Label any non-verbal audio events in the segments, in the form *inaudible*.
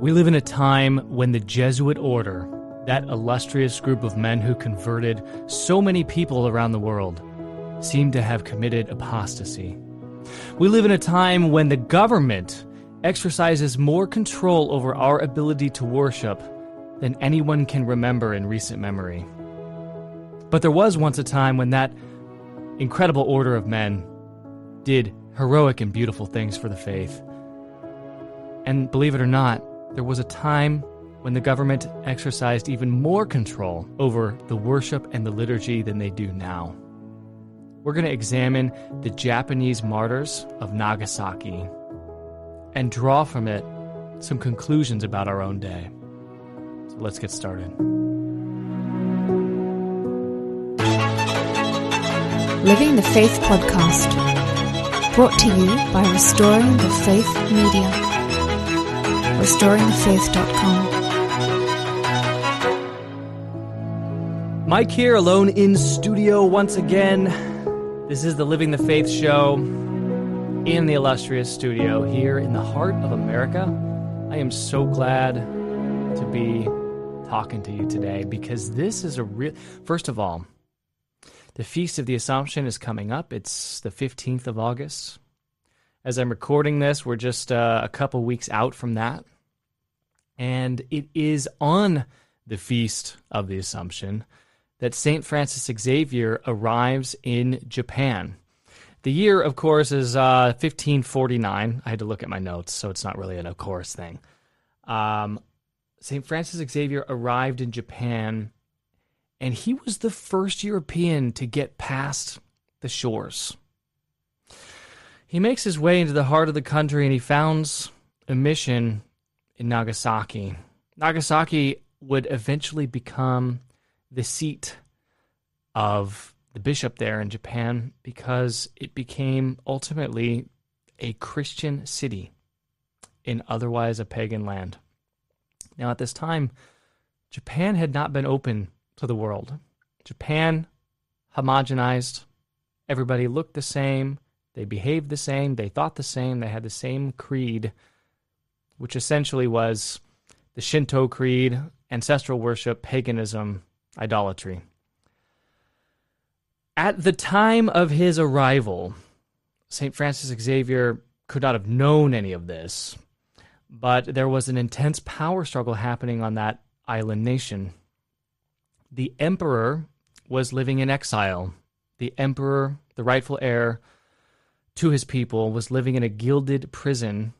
We live in a time when the Jesuit order, that illustrious group of men who converted so many people around the world, seem to have committed apostasy. We live in a time when the government exercises more control over our ability to worship than anyone can remember in recent memory. But there was once a time when that incredible order of men did heroic and beautiful things for the faith. And believe it or not, there was a time when the government exercised even more control over the worship and the liturgy than they do now. We're going to examine the Japanese martyrs of Nagasaki and draw from it some conclusions about our own day. So let's get started. Living the Faith Podcast. Brought to you by Restoring the Faith Media. RestoringTheFaith.com. Mike here, alone in studio once again. This is the Living the Faith show in the illustrious studio here in the heart of America. I am so glad to be talking to you today because this is a real. First of all, the Feast of the Assumption is coming up. It's the 15th of August. As I'm recording this, we're just uh, a couple weeks out from that. And it is on the Feast of the Assumption that St. Francis Xavier arrives in Japan. The year, of course, is uh, 1549. I had to look at my notes, so it's not really an of course thing. Um, St. Francis Xavier arrived in Japan and he was the first European to get past the shores. He makes his way into the heart of the country and he founds a mission in Nagasaki. Nagasaki would eventually become the seat of the bishop there in Japan because it became ultimately a Christian city in otherwise a pagan land. Now, at this time, Japan had not been open to the world. Japan homogenized. Everybody looked the same. They behaved the same. They thought the same. They had the same creed, which essentially was the Shinto creed, ancestral worship, paganism, idolatry. At the time of his arrival, St. Francis Xavier could not have known any of this, but there was an intense power struggle happening on that island nation the emperor was living in exile. The emperor, the rightful heir to his people, was living in a gilded prison,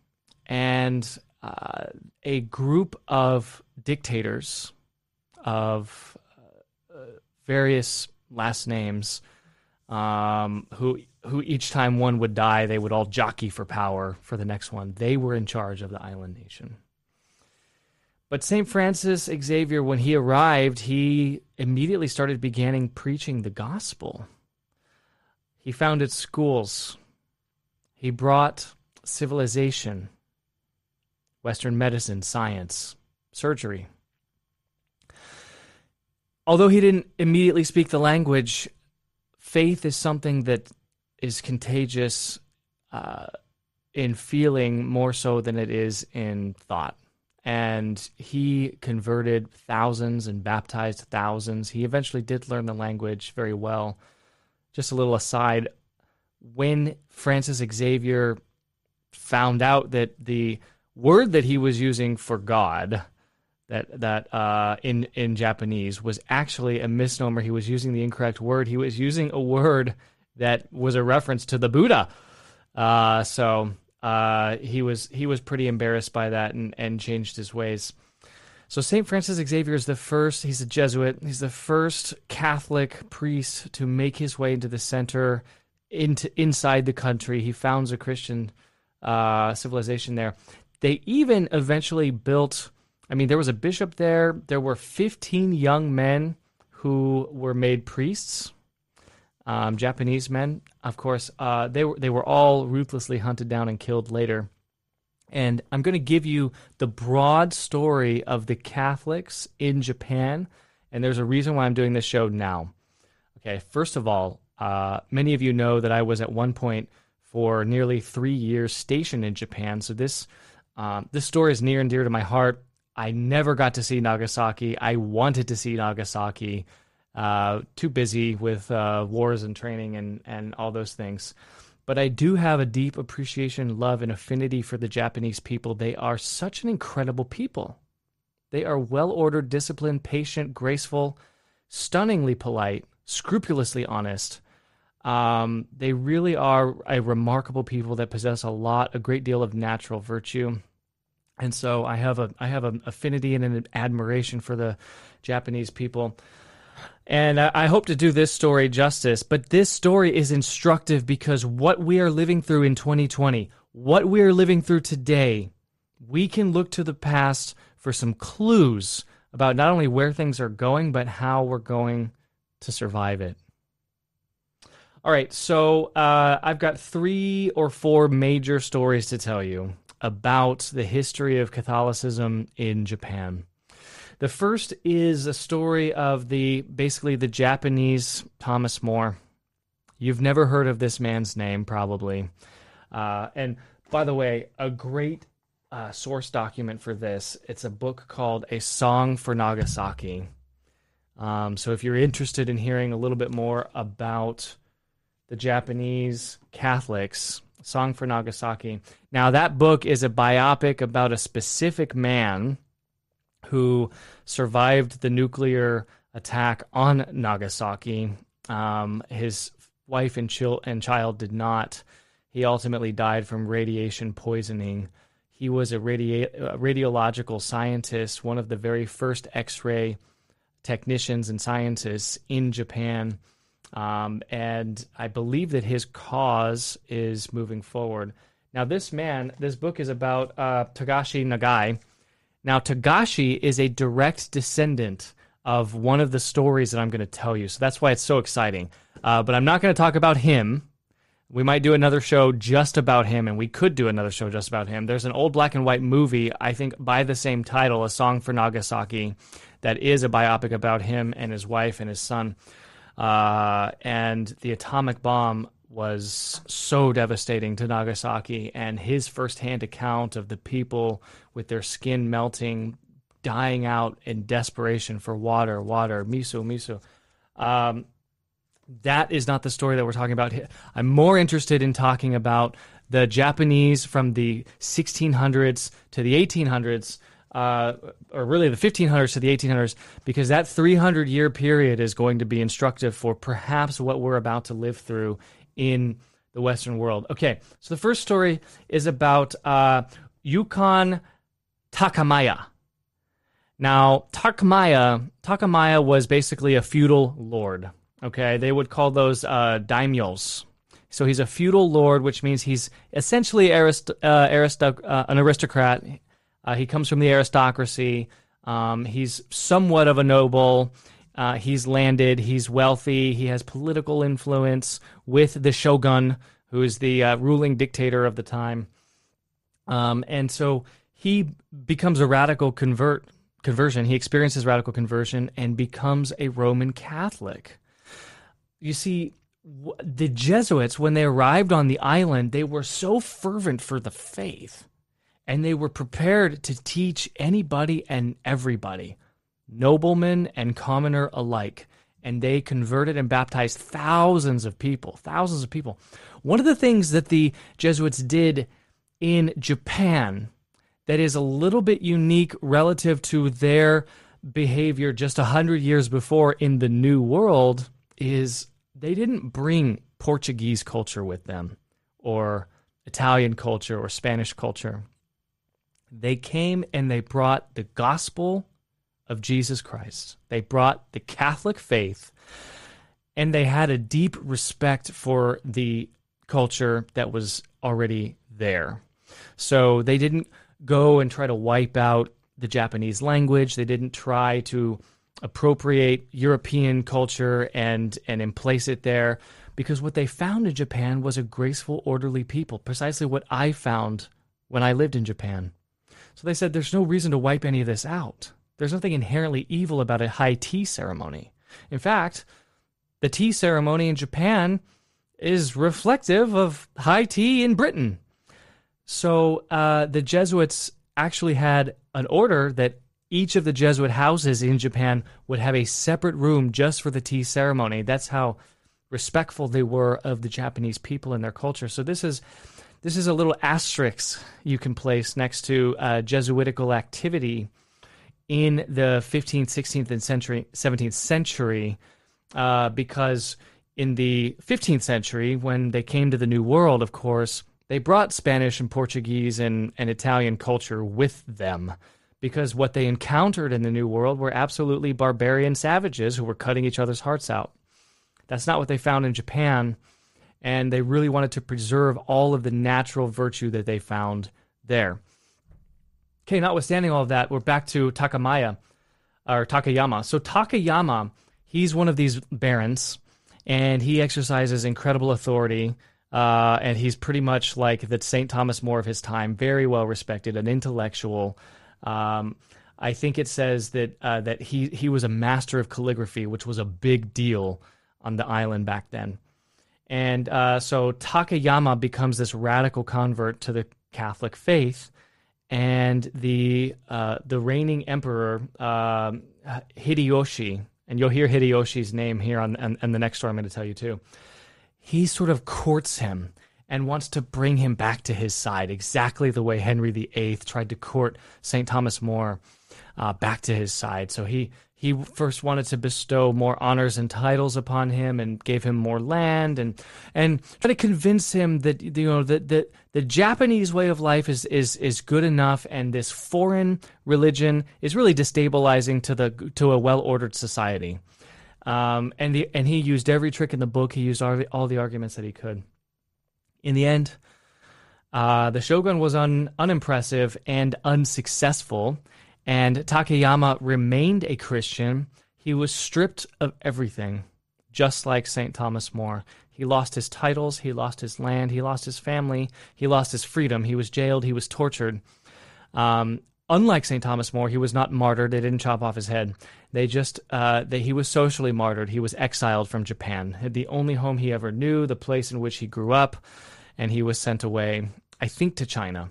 and a group of dictators of uh, various last names, um, who who each time one would die, they would all jockey for power for the next one. They were in charge of the island nation. But St. Francis Xavier, when he arrived, he immediately started beginning preaching the gospel. He founded schools. He brought civilization, Western medicine, science, surgery. Although he didn't immediately speak the language, faith is something that is contagious uh, in feeling more so than it is in thought and he converted thousands and baptized thousands. He eventually did learn the language very well. Just a little aside when Francis Xavier found out that the word that he was using for God, that that uh, in in Japanese was actually a misnomer. He was using the incorrect word. He was using a word that was a reference to the Buddha. Uh, so uh, he was he was pretty embarrassed by that and, and changed his ways. So Saint Francis Xavier is the first. He's a Jesuit. He's the first Catholic priest to make his way into the center, into inside the country. He founds a Christian uh, civilization there. They even eventually built. I mean, there was a bishop there. There were 15 young men who were made priests um, Japanese men, of course, uh, they were they were all ruthlessly hunted down and killed later. And I'm going to give you the broad story of the Catholics in Japan, and there's a reason why I'm doing this show now. Okay, first of all, uh, many of you know that I was at one point for nearly three years stationed in Japan, so this Um, this story is near and dear to my heart. I never got to see Nagasaki. I wanted to see Nagasaki. Uh, too busy with uh, wars and training and, and all those things. But I do have a deep appreciation, love, and affinity for the Japanese people. They are such an incredible people. They are well ordered, disciplined, patient, graceful, stunningly polite, scrupulously honest. Um, they really are a remarkable people that possess a lot, a great deal of natural virtue. And so I have a I have an affinity and an admiration for the Japanese people. And I, I hope to do this story justice, but this story is instructive because what we are living through in 2020, what we are living through today, we can look to the past for some clues about not only where things are going, but how we're going to survive it. All right, so uh, I've got three or four major stories to tell you about the history of Catholicism in Japan. The first is a story of the basically the Japanese Thomas More. You've never heard of this man's name, probably. Uh, and by the way, a great uh, source document for this. It's a book called A Song for Nagasaki. Um, so if you're interested in hearing a little bit more about the Japanese Catholics, Song for Nagasaki. Now, that book is a biopic about a specific man who survived the nuclear attack on Nagasaki. Um, his wife and, chil- and child did not. He ultimately died from radiation poisoning. He was a, radi- a radiological scientist, one of the very first X ray technicians and scientists in Japan. Um, and I believe that his cause is moving forward. Now, this man, this book is about uh, Takashi Nagai. Now, Takashi is a direct descendant of one of the stories that I'm going to tell you. So that's why it's so exciting. Uh, but I'm not going to talk about him. We might do another show just about him, and we could do another show just about him. There's an old black and white movie, I think, by the same title, A Song for Nagasaki, that is a biopic about him and his wife and his son. Uh, and the atomic bomb was so devastating to Nagasaki, and his firsthand account of the people with their skin melting, dying out in desperation for water, water, mizu, mizu. Um, that is not the story that we're talking about here. I'm more interested in talking about the Japanese from the 1600s to the 1800s uh, or really the 1500s to the 1800s, because that 300 year period is going to be instructive for perhaps what we're about to live through in the Western world. Okay, so the first story is about uh, Yukon Takamaya. Now, Takamaya, Takamaya was basically a feudal lord. Okay, they would call those uh, daimyos. So he's a feudal lord, which means he's essentially arist- uh, uh, an aristocrat. Uh, he comes from the aristocracy. Um, he's somewhat of a noble. Uh, he's landed. He's wealthy. He has political influence with the shogun, who is the uh, ruling dictator of the time. Um, and so he becomes a radical convert conversion. He experiences radical conversion and becomes a Roman Catholic. You see, the Jesuits, when they arrived on the island, they were so fervent for the faith and they were prepared to teach anybody and everybody, nobleman and commoner alike. And they converted and baptized thousands of people, thousands of people. One of the things that the Jesuits did in Japan that is a little bit unique relative to their behavior just a hundred years before in the New World is they didn't bring Portuguese culture with them or Italian culture or Spanish culture. They came and they brought the gospel of Jesus Christ. They brought the Catholic faith and they had a deep respect for the culture that was already there. So they didn't go and try to wipe out the Japanese language. They didn't try to appropriate European culture and and emplace it there because what they found in Japan was a graceful, orderly people, precisely what I found when I lived in Japan. So they said there's no reason to wipe any of this out. There's nothing inherently evil about a high tea ceremony. In fact, the tea ceremony in Japan is reflective of high tea in Britain. So uh, the Jesuits actually had an order that each of the Jesuit houses in Japan would have a separate room just for the tea ceremony. That's how respectful they were of the Japanese people and their culture. So this is this is a little asterisk you can place next to uh, Jesuitical activity in the 15th, 16th, and century, 17th century, uh, because in the 15th century, when they came to the New World, of course, they brought Spanish and Portuguese and, and Italian culture with them because what they encountered in the New World were absolutely barbarian savages who were cutting each other's hearts out. That's not what they found in Japan, and they really wanted to preserve all of the natural virtue that they found there. Okay, notwithstanding all of that, we're back to Takamaya or Takayama. So Takayama, he's one of these barons, and he exercises incredible authority. Uh, and he's pretty much like the St. Thomas More of his time, very well respected, an intellectual. Um, I think it says that uh, that he he was a master of calligraphy, which was a big deal on the island back then. And uh, so Takayama becomes this radical convert to the Catholic faith, and the uh, the reigning emperor uh, Hideyoshi, and you'll hear Hideyoshi's name here on and, and the next story I'm going to tell you too. He sort of courts him and wants to bring him back to his side, exactly the way Henry VIII tried to court St. Thomas More uh, back to his side. So he he first wanted to bestow more honors and titles upon him and gave him more land and and try to convince him that you know that the, the Japanese way of life is is is good enough and this foreign religion is really destabilizing to the to a well ordered society. Um, and the and he used every trick in the book. He used all, all the arguments that he could. In the end, uh, the shogun was un, unimpressive and unsuccessful and Takayama remained a Christian. He was stripped of everything, just like St. Thomas More. He lost his titles, he lost his land, he lost his family, he lost his freedom. He was jailed, he was tortured. Um, unlike St. Thomas More, he was not martyred. They didn't chop off his head. They just, uh, they, he was socially martyred. He was exiled from Japan, the only home he ever knew, the place in which he grew up, and he was sent away, I think, to China.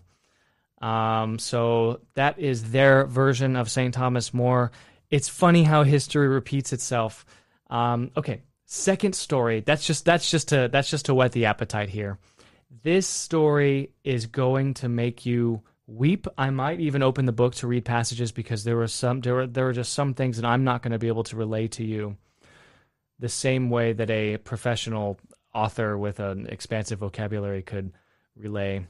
Um, so that is their version of St. Thomas More. It's funny how history repeats itself. Um, okay, second story. That's just that's just to that's just to whet the appetite here. This story is going to make you weep. I might even open the book to read passages because there were some there were there were just some things that I'm not going to be able to relay to you the same way that a professional author with an expansive vocabulary could relay.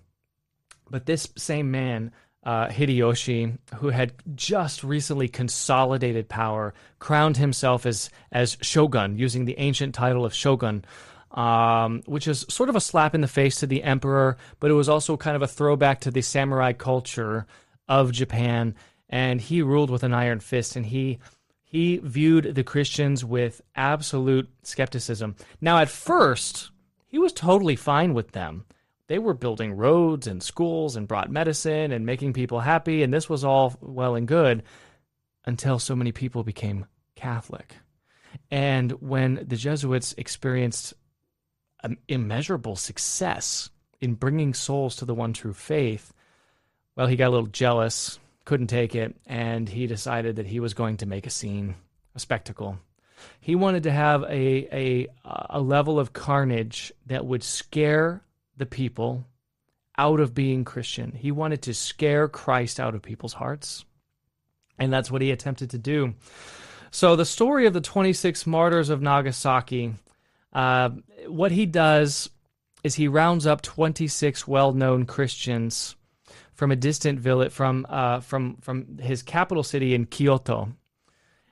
But this same man, uh, Hideyoshi, who had just recently consolidated power, crowned himself as as shogun, using the ancient title of shogun, um, which is sort of a slap in the face to the emperor, but it was also kind of a throwback to the samurai culture of Japan. And he ruled with an iron fist, and he he viewed the Christians with absolute skepticism. Now, at first, he was totally fine with them they were building roads and schools and brought medicine and making people happy, and this was all well and good until so many people became Catholic. And when the Jesuits experienced an immeasurable success in bringing souls to the one true faith, well, he got a little jealous, couldn't take it, and he decided that he was going to make a scene, a spectacle. He wanted to have a, a, a level of carnage that would scare the people out of being Christian. He wanted to scare Christ out of people's hearts. And that's what he attempted to do. So, the story of the 26 martyrs of Nagasaki, uh, what he does is he rounds up 26 well known Christians from a distant village, from, uh, from, from his capital city in Kyoto.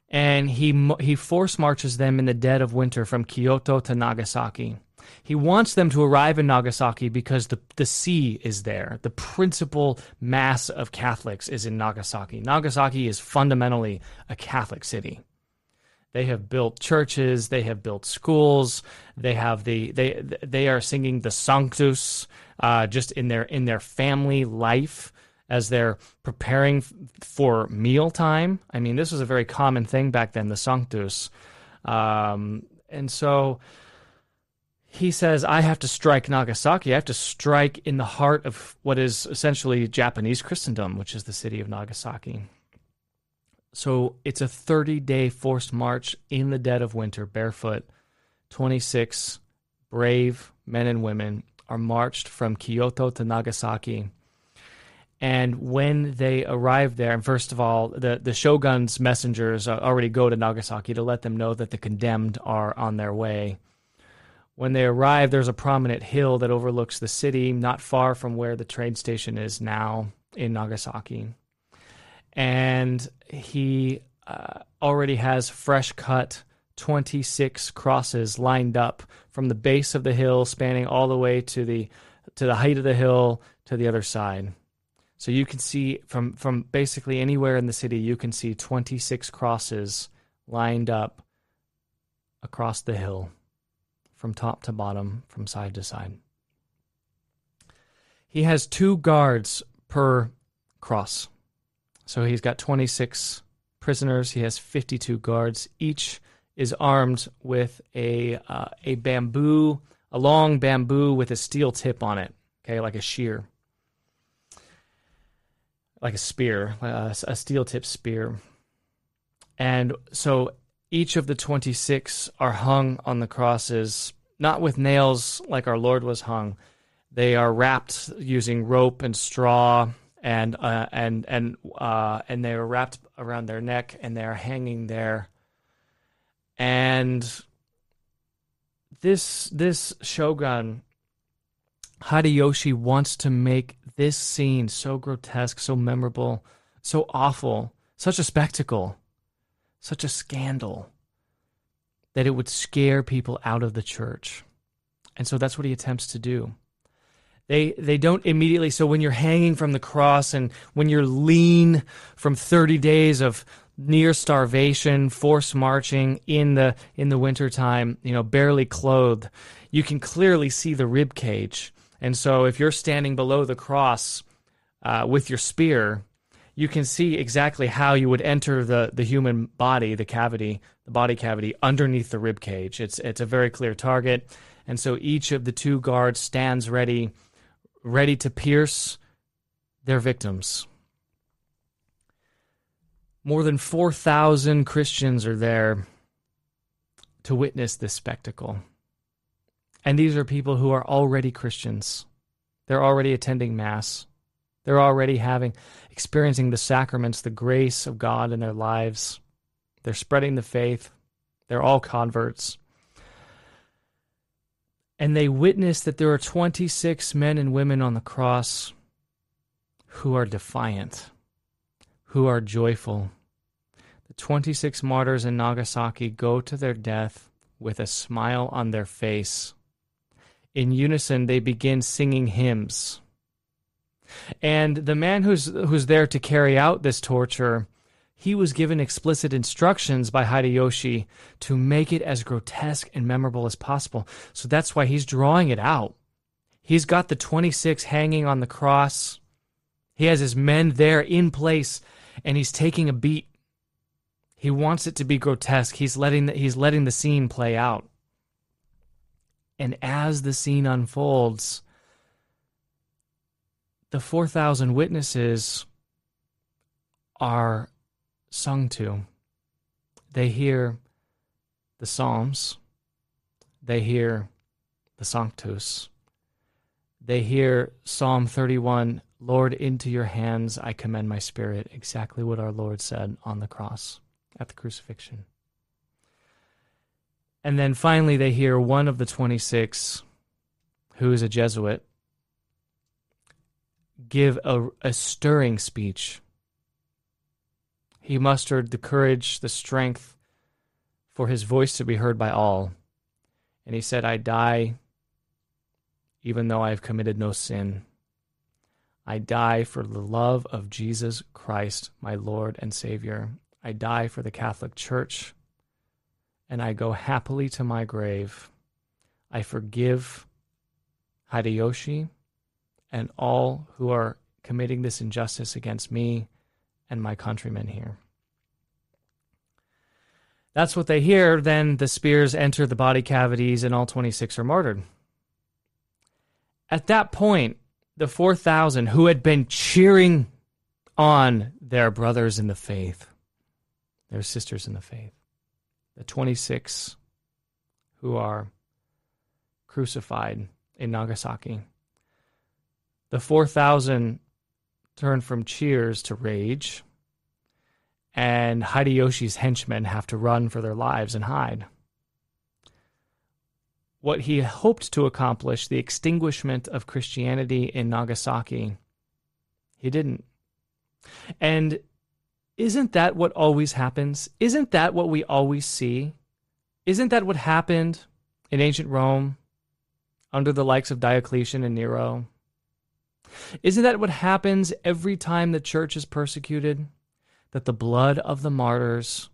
And he, he force marches them in the dead of winter from Kyoto to Nagasaki. He wants them to arrive in Nagasaki because the, the sea is there. The principal mass of Catholics is in Nagasaki. Nagasaki is fundamentally a Catholic city. They have built churches, they have built schools, they have the they they are singing the Sanctus uh, just in their in their family life as they're preparing for mealtime. I mean, this was a very common thing back then, the Sanctus, um, and so he says, I have to strike Nagasaki. I have to strike in the heart of what is essentially Japanese Christendom, which is the city of Nagasaki. So it's a 30 day forced march in the dead of winter, barefoot. 26 brave men and women are marched from Kyoto to Nagasaki. And when they arrive there, and first of all, the, the shogun's messengers already go to Nagasaki to let them know that the condemned are on their way. When they arrive, there's a prominent hill that overlooks the city, not far from where the train station is now in Nagasaki. And he uh, already has fresh cut 26 crosses lined up from the base of the hill, spanning all the way to the to the height of the hill to the other side. So you can see from from basically anywhere in the city, you can see 26 crosses lined up across the hill from top to bottom, from side to side. He has two guards per cross. So he's got 26 prisoners. He has 52 guards. Each is armed with a uh, a bamboo, a long bamboo with a steel tip on it. Okay, like a shear, like a spear, uh, a steel tip spear. And so each of the 26 are hung on the crosses, not with nails like our Lord was hung. They are wrapped using rope and straw, and uh, and and uh, and they are wrapped around their neck, and they are hanging there. And this this shogun Hideyoshi wants to make this scene so grotesque, so memorable, so awful, such a spectacle such a scandal that it would scare people out of the church. And so that's what he attempts to do. They they don't immediately so when you're hanging from the cross and when you're lean from 30 days of near starvation, forced marching in the in the wintertime, you know, barely clothed, you can clearly see the rib cage. And so if you're standing below the cross uh, with your spear, you can see exactly how you would enter the, the human body, the cavity, the body cavity underneath the rib cage. It's it's a very clear target, and so each of the two guards stands ready, ready to pierce their victims. More than four thousand Christians are there to witness this spectacle, and these are people who are already Christians. They're already attending mass. They're already having experiencing the sacraments, the grace of God in their lives. They're spreading the faith. They're all converts. And they witness that there are 26 men and women on the cross who are defiant, who are joyful. The 26 martyrs in Nagasaki go to their death with a smile on their face. In unison, they begin singing hymns and the man who's who's there to carry out this torture, he was given explicit instructions by Hideyoshi to make it as grotesque and memorable as possible. So that's why he's drawing it out. He's got the 26 hanging on the cross. He has his men there in place and he's taking a beat. He wants it to be grotesque. He's letting the, he's letting the scene play out. And as the scene unfolds, the 4,000 witnesses are sung to. They hear the Psalms, they hear the Sanctus, they hear Psalm 31 Lord, into your hands I commend my spirit, exactly what our Lord said on the cross at the crucifixion. And then finally, they hear one of the 26 who is a Jesuit give a, a stirring speech. He mustered the courage, the strength for his voice to be heard by all. And he said, I die even though I have committed no sin. I die for the love of Jesus Christ, my Lord and Savior. I die for the Catholic Church, and I go happily to my grave. I forgive Hideyoshi and all who are committing this injustice against me and my countrymen here. That's what they hear. Then the spears enter the body cavities, and all 26 are martyred. at that point, the 4,000 who had been cheering on their brothers in the faith, their sisters in the faith, the 26 who are crucified in Nagasaki, the 4,000 turn from cheers to rage, and Hideyoshi's henchmen have to run for their lives and hide what he hoped to accomplish, the extinguishment of Christianity in Nagasaki, he didn't. And isn't that what always happens? Isn't that what we always see? Isn't that what happened in ancient Rome under the likes of Diocletian and Nero? Isn't that what happens every time the church is persecuted? That the blood of the martyrs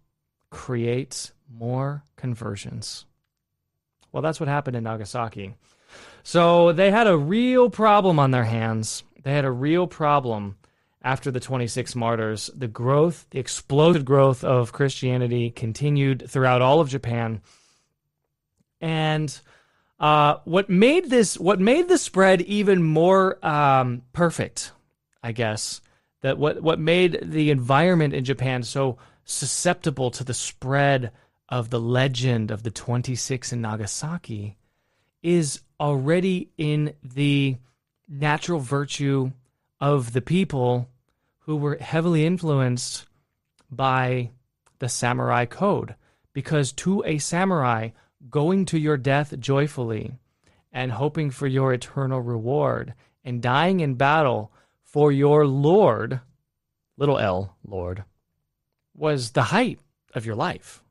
creates more conversions. Well, that's what happened in Nagasaki. So they had a real problem on their hands. They had a real problem after the 26 martyrs. The growth, the exploded growth of Christianity continued throughout all of Japan. And uh, what made this, what made the spread even more um, perfect, I guess, that what what made the environment in Japan so susceptible to the spread of the legend of the 26 in Nagasaki is already in the natural virtue of the people who were heavily influenced by the samurai code. Because to a samurai, going to your death joyfully and hoping for your eternal reward and dying in battle for your Lord, little l, Lord, was the height of your life.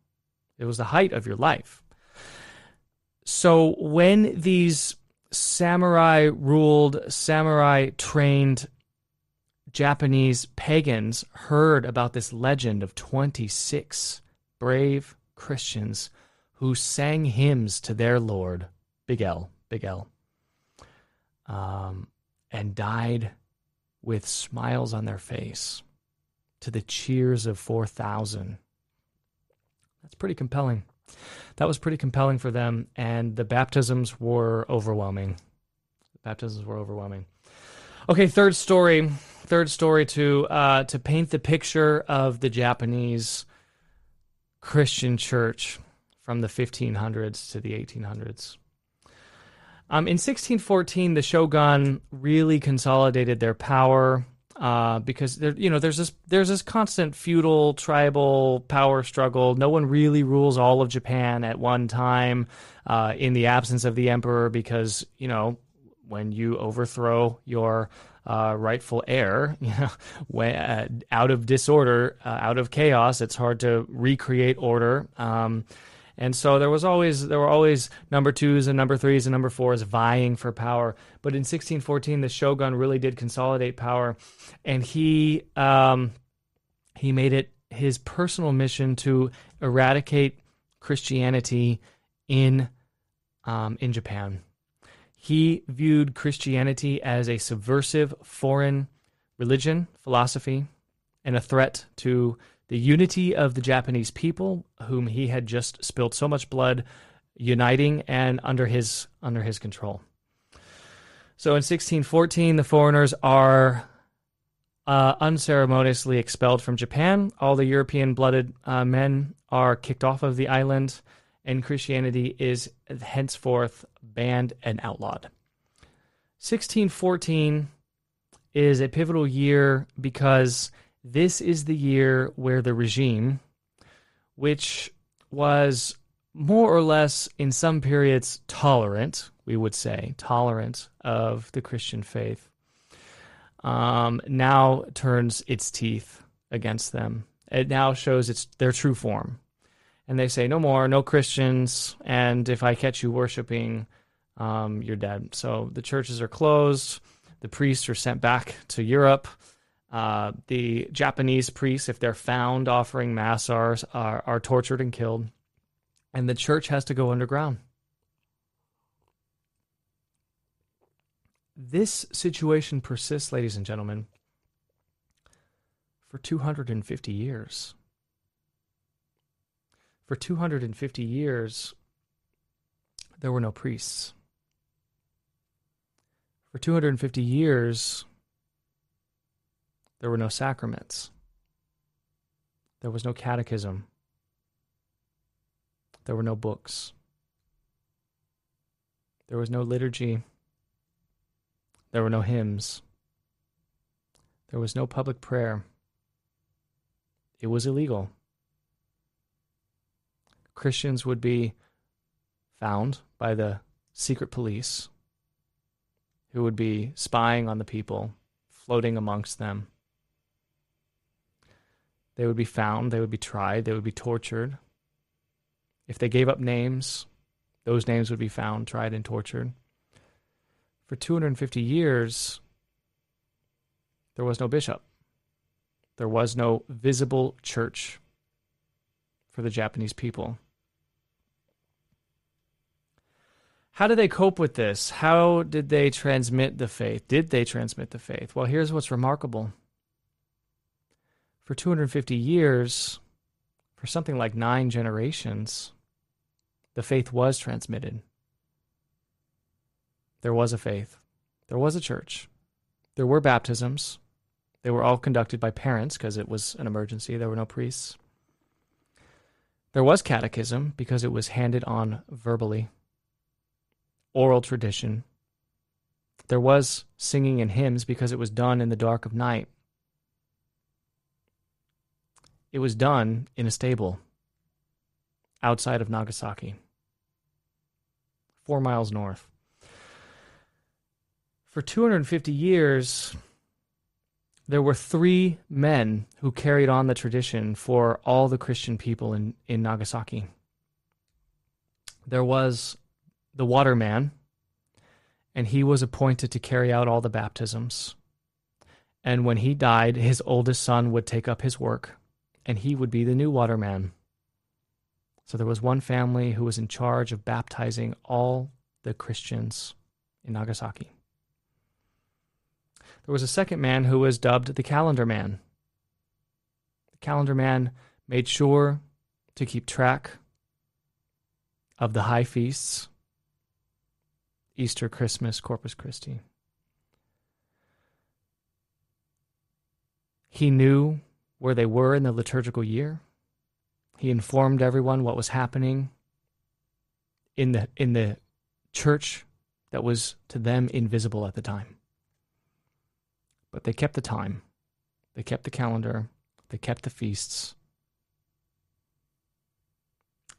It was the height of your life. So when these samurai ruled, samurai trained Japanese pagans heard about this legend of 26 brave Christians who sang hymns to their Lord, Big L, Big L, um, and died with smiles on their face to the cheers of 4,000 that's pretty compelling. That was pretty compelling for them, and the baptisms were overwhelming. The baptisms were overwhelming. Okay, third story. Third story to uh, to paint the picture of the Japanese Christian church from the 1500s to the 1800s. Um, in 1614, the shogun really consolidated their power uh, because there, you know, there's this there's this constant feudal tribal power struggle. No one really rules all of Japan at one time uh, in the absence of the emperor, because you know when you overthrow your uh, rightful heir, *laughs* you know, uh, out of disorder, uh, out of chaos, it's hard to recreate order. Um, and so there was always there were always number twos and number threes and number fours vying for power. But in 1614, the shogun really did consolidate power, and he um, he made it his personal mission to eradicate Christianity in um, in Japan. He viewed Christianity as a subversive foreign religion, philosophy, and a threat to the unity of the Japanese people, whom he had just spilled so much blood, uniting and under his under his control. So in 1614, the foreigners are uh, unceremoniously expelled from Japan. All the European blooded uh, men are kicked off of the island, and Christianity is henceforth banned and outlawed. 1614 is a pivotal year because this is the year where the regime, which was more or less in some periods tolerant, we would say, tolerant of the Christian faith, um, now turns its teeth against them. It now shows its their true form. And they say, no more, no Christians, and if I catch you worshiping, um, you're dead. So the churches are closed, the priests are sent back to Europe. Uh, the Japanese priests, if they're found offering mass, are, are, are tortured and killed, and the church has to go underground. This situation persists, ladies and gentlemen, for 250 years. For 250 years, there were no priests. For 250 years, there were no sacraments. There was no catechism. There were no books. There was no liturgy. There were no hymns. There was no public prayer. It was illegal. Christians would be found by the secret police who would be spying on the people, floating amongst them. They would be found, they would be tried, they would be tortured. If they gave up names, those names would be found, tried, and tortured. For 250 years, there was no bishop. There was no visible church for the Japanese people. How did they cope with this? How did they transmit the faith? Did they transmit the faith? Well, here's what's remarkable. For 250 years, for something like nine generations, the faith was transmitted. There was a faith. There was a church. There were baptisms. They were all conducted by parents because it was an emergency. There were no priests. There was catechism because it was handed on verbally oral tradition. There was singing and hymns because it was done in the dark of night. It was done in a stable outside of Nagasaki, four miles north. For 250 years, there were three men who carried on the tradition for all the Christian people in, in Nagasaki. There was the waterman, and he was appointed to carry out all the baptisms. And when he died, his oldest son would take up his work, and he would be the new waterman. So there was one family who was in charge of baptizing all the Christians in Nagasaki. There was a second man who was dubbed the calendar man. The calendar man made sure to keep track of the high feasts Easter, Christmas, Corpus Christi. He knew where they were in the liturgical year. He informed everyone what was happening in the in the church that was to them invisible at the time. But they kept the time. They kept the calendar. They kept the feasts.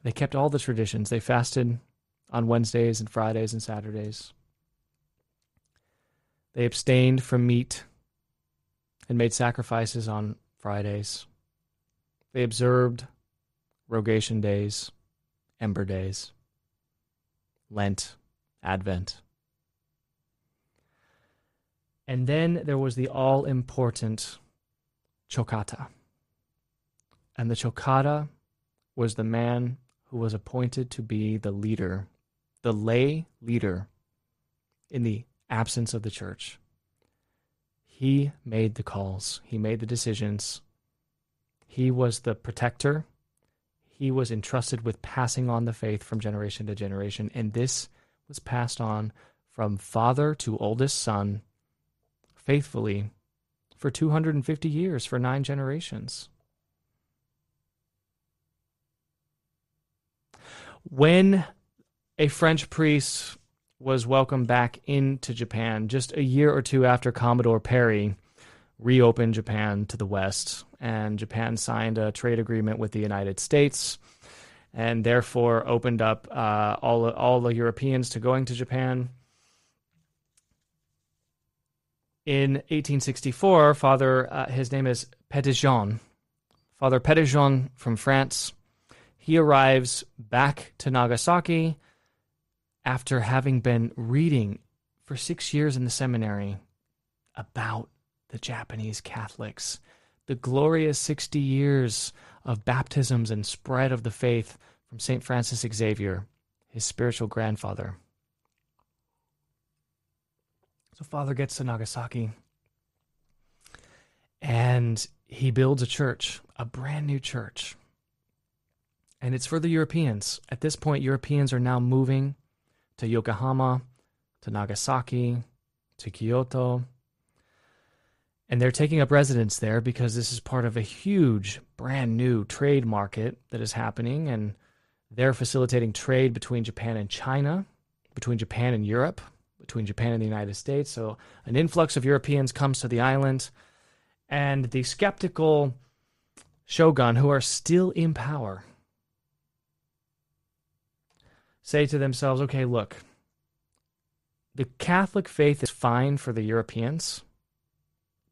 They kept all the traditions. They fasted on Wednesdays and Fridays and Saturdays. They abstained from meat and made sacrifices on Fridays. They observed rogation days, ember days, Lent, Advent. And then there was the all important Chokata. And the Chokata was the man who was appointed to be the leader the lay leader in the absence of the church. He made the calls, he made the decisions. He was the protector. He was entrusted with passing on the faith from generation to generation. And this was passed on from father to oldest son faithfully for 250 years, for nine generations. When a French priest was welcomed back into Japan just a year or two after Commodore Perry reopened Japan to the West. And Japan signed a trade agreement with the United States and therefore opened up uh, all, all the Europeans to going to Japan. In 1864, Father, uh, his name is Petitjean, Father Petitjean from France, he arrives back to Nagasaki after having been reading for six years in the seminary about the Japanese Catholics, the glorious 60 years of baptisms and spread of the faith from St. Francis Xavier, his spiritual grandfather. So, Father gets to Nagasaki and he builds a church, a brand new church. And it's for the Europeans. At this point, Europeans are now moving to Yokohama, to Nagasaki, to Kyoto. And they're taking up residence there because this is part of a huge, brand new trade market that is happening. And they're facilitating trade between Japan and China, between Japan and Europe, between Japan and the United States. So an influx of Europeans comes to the island. And the skeptical shogun, who are still in power, say to themselves, okay, look, the Catholic faith is fine for the Europeans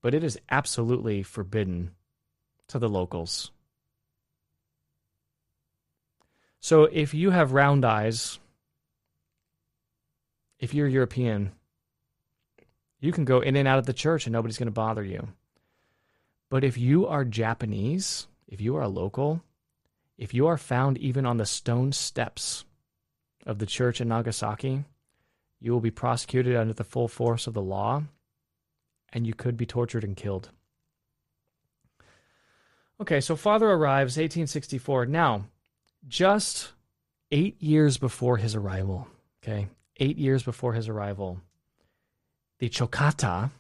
but it is absolutely forbidden to the locals. So if you have round eyes, if you're European, you can go in and out of the church and nobody's going to bother you. But if you are Japanese, if you are a local, if you are found even on the stone steps of the church in Nagasaki, you will be prosecuted under the full force of the law and you could be tortured and killed. Okay, so father arrives 1864. Now, just eight years before his arrival, okay, eight years before his arrival, the Chokata,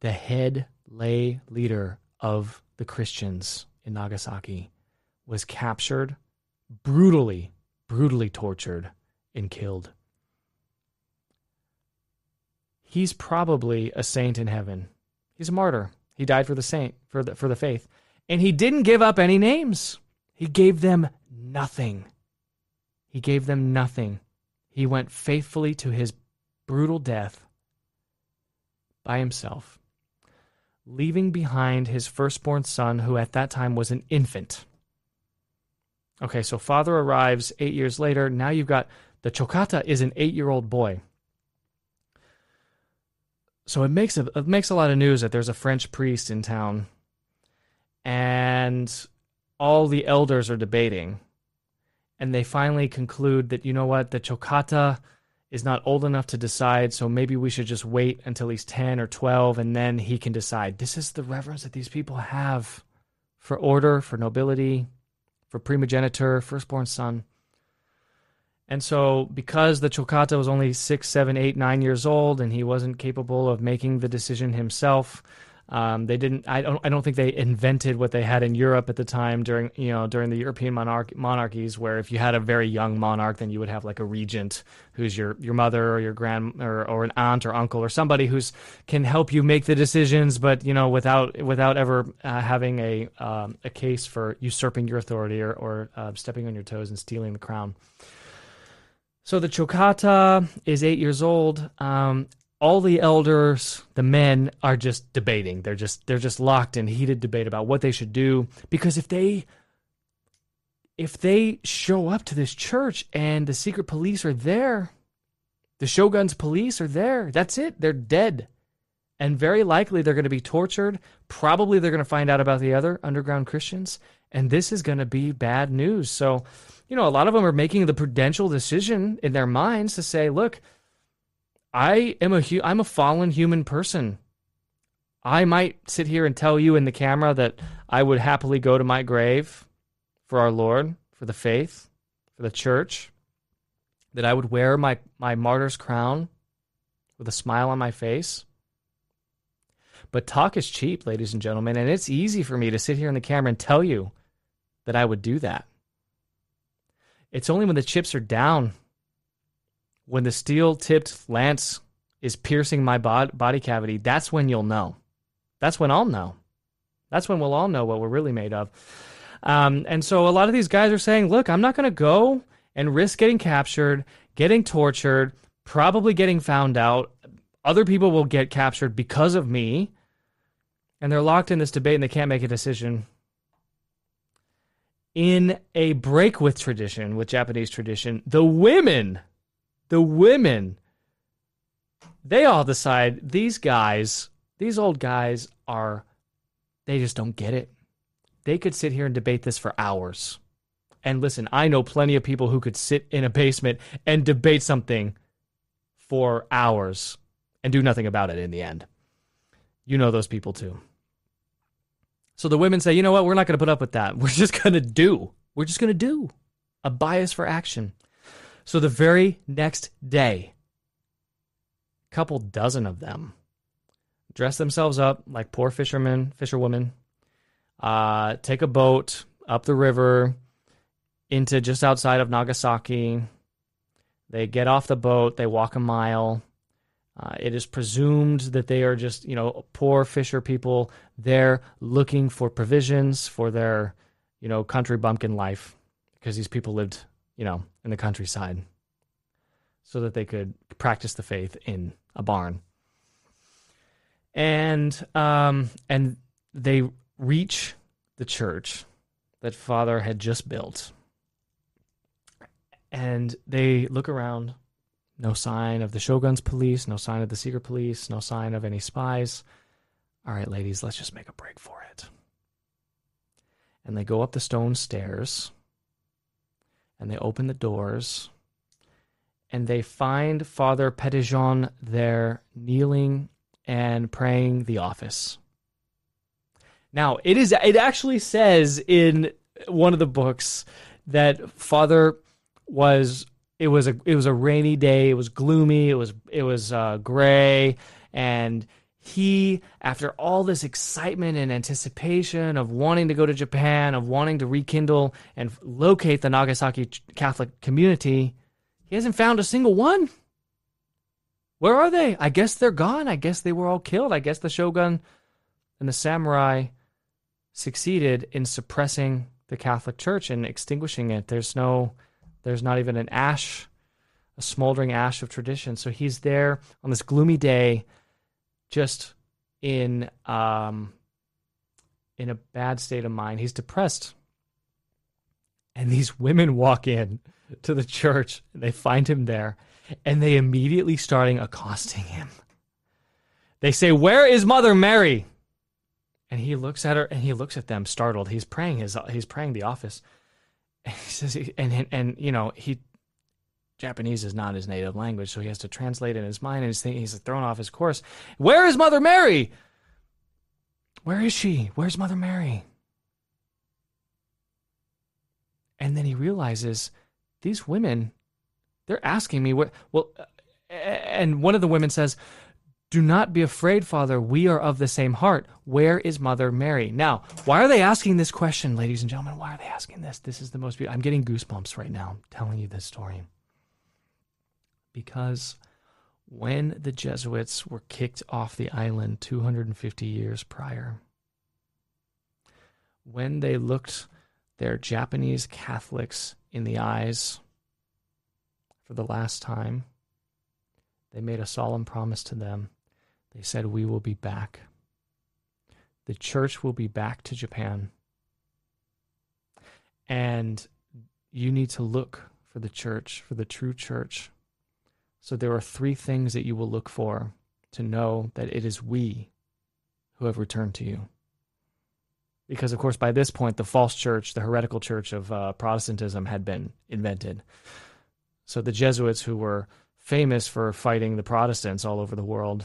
the head lay leader of the Christians in Nagasaki, was captured, brutally, brutally tortured, and killed he's probably a saint in heaven. He's a martyr. He died for the saint for the for the faith. And he didn't give up any names. He gave them nothing. He gave them nothing. He went faithfully to his brutal death by himself, leaving behind his firstborn son, who at that time was an infant. Okay, so father arrives eight years later. Now you've got the Chokata is an eight year old boy so it makes a, it makes a lot of news that there's a French priest in town, and all the elders are debating, and they finally conclude that you know what the Chokata is not old enough to decide, so maybe we should just wait until he's ten or twelve, and then he can decide. This is the reverence that these people have for order, for nobility, for primogeniture, firstborn son. And so, because the Chokata was only six, seven, eight, nine years old, and he wasn't capable of making the decision himself, um, they didn't. I don't. I don't think they invented what they had in Europe at the time during you know during the European monarch, monarchies, where if you had a very young monarch, then you would have like a regent who's your your mother or your grand or, or an aunt or uncle or somebody who's can help you make the decisions, but you know without without ever uh, having a um, a case for usurping your authority or, or uh, stepping on your toes and stealing the crown. So the Chokata is eight years old. Um, all the elders, the men, are just debating. They're just they're just locked in heated debate about what they should do. Because if they if they show up to this church and the secret police are there, the shogun's police are there. That's it. They're dead. And very likely they're going to be tortured. Probably they're going to find out about the other underground Christians. And this is going to be bad news. So you know, a lot of them are making the prudential decision in their minds to say, look, I am a hu- I'm a fallen human person. I might sit here and tell you in the camera that I would happily go to my grave for our Lord, for the faith, for the church, that I would wear my, my martyr's crown with a smile on my face. But talk is cheap, ladies and gentlemen, and it's easy for me to sit here in the camera and tell you that I would do that. It's only when the chips are down, when the steel tipped lance is piercing my bod- body cavity, that's when you'll know. That's when I'll know. That's when we'll all know what we're really made of. Um, and so a lot of these guys are saying, look, I'm not going to go and risk getting captured, getting tortured, probably getting found out. Other people will get captured because of me. And they're locked in this debate and they can't make a decision in a break with tradition, with Japanese tradition, the women, the women, they all decide these guys, these old guys are, they just don't get it. They could sit here and debate this for hours. And listen, I know plenty of people who could sit in a basement and debate something for hours and do nothing about it in the end. You know those people too. So the women say, you know what? We're not going to put up with that. *laughs* We're just going to do. We're just going to do a bias for action. So the very next day, a couple dozen of them dress themselves up like poor fishermen, fisherwomen, uh, take a boat up the river into just outside of Nagasaki. They get off the boat, they walk a mile. Uh, it is presumed that they are just, you know, poor fisher people there looking for provisions for their, you know, country bumpkin life because these people lived, you know, in the countryside so that they could practice the faith in a barn. And um, and they reach the church that father had just built. And they look around, no sign of the shogun's police, no sign of the secret police, no sign of any spies. All right, ladies, let's just make a break for it. And they go up the stone stairs and they open the doors and they find Father Petitjean there kneeling and praying the office. Now, it is it actually says in one of the books that Father was it was a it was a rainy day, it was gloomy, it was it was uh, gray and he after all this excitement and anticipation of wanting to go to Japan, of wanting to rekindle and locate the Nagasaki Catholic community, he hasn't found a single one. Where are they? I guess they're gone. I guess they were all killed. I guess the shogun and the samurai succeeded in suppressing the Catholic Church and extinguishing it. There's no, there's not even an ash, a smoldering ash of tradition. So he's there on this gloomy day, just in um, in a bad state of mind. He's depressed, and these women walk in to the church. And they find him there, and they immediately starting accosting him. They say, "Where is Mother Mary?" And he looks at her, and he looks at them, startled. He's praying his, he's praying the office. And he says, and and, and you know, he Japanese is not his native language, so he has to translate in his mind, and he's, thinking, he's thrown off his course. Where is Mother Mary? Where is she? Where's Mother Mary? And then he realizes these women, they're asking me what. Well, and one of the women says, "Do not be afraid, Father. We are of the same heart. Where is Mother Mary?" Now, why are they asking this question, ladies and gentlemen? Why are they asking this? This is the most. Beautiful. I'm getting goosebumps right now telling you this story because when the Jesuits were kicked off the island 250 years prior, when they looked their Japanese Catholics in the eyes for the last time, they made a solemn promise to them. They said, We will be back. The church will be back to Japan. And you need to look for the church, for the true church. So there are three things that you will look for to know that it is we who have returned to you. Because of course by this point the false church the heretical church of uh, protestantism had been invented. So the jesuits who were famous for fighting the protestants all over the world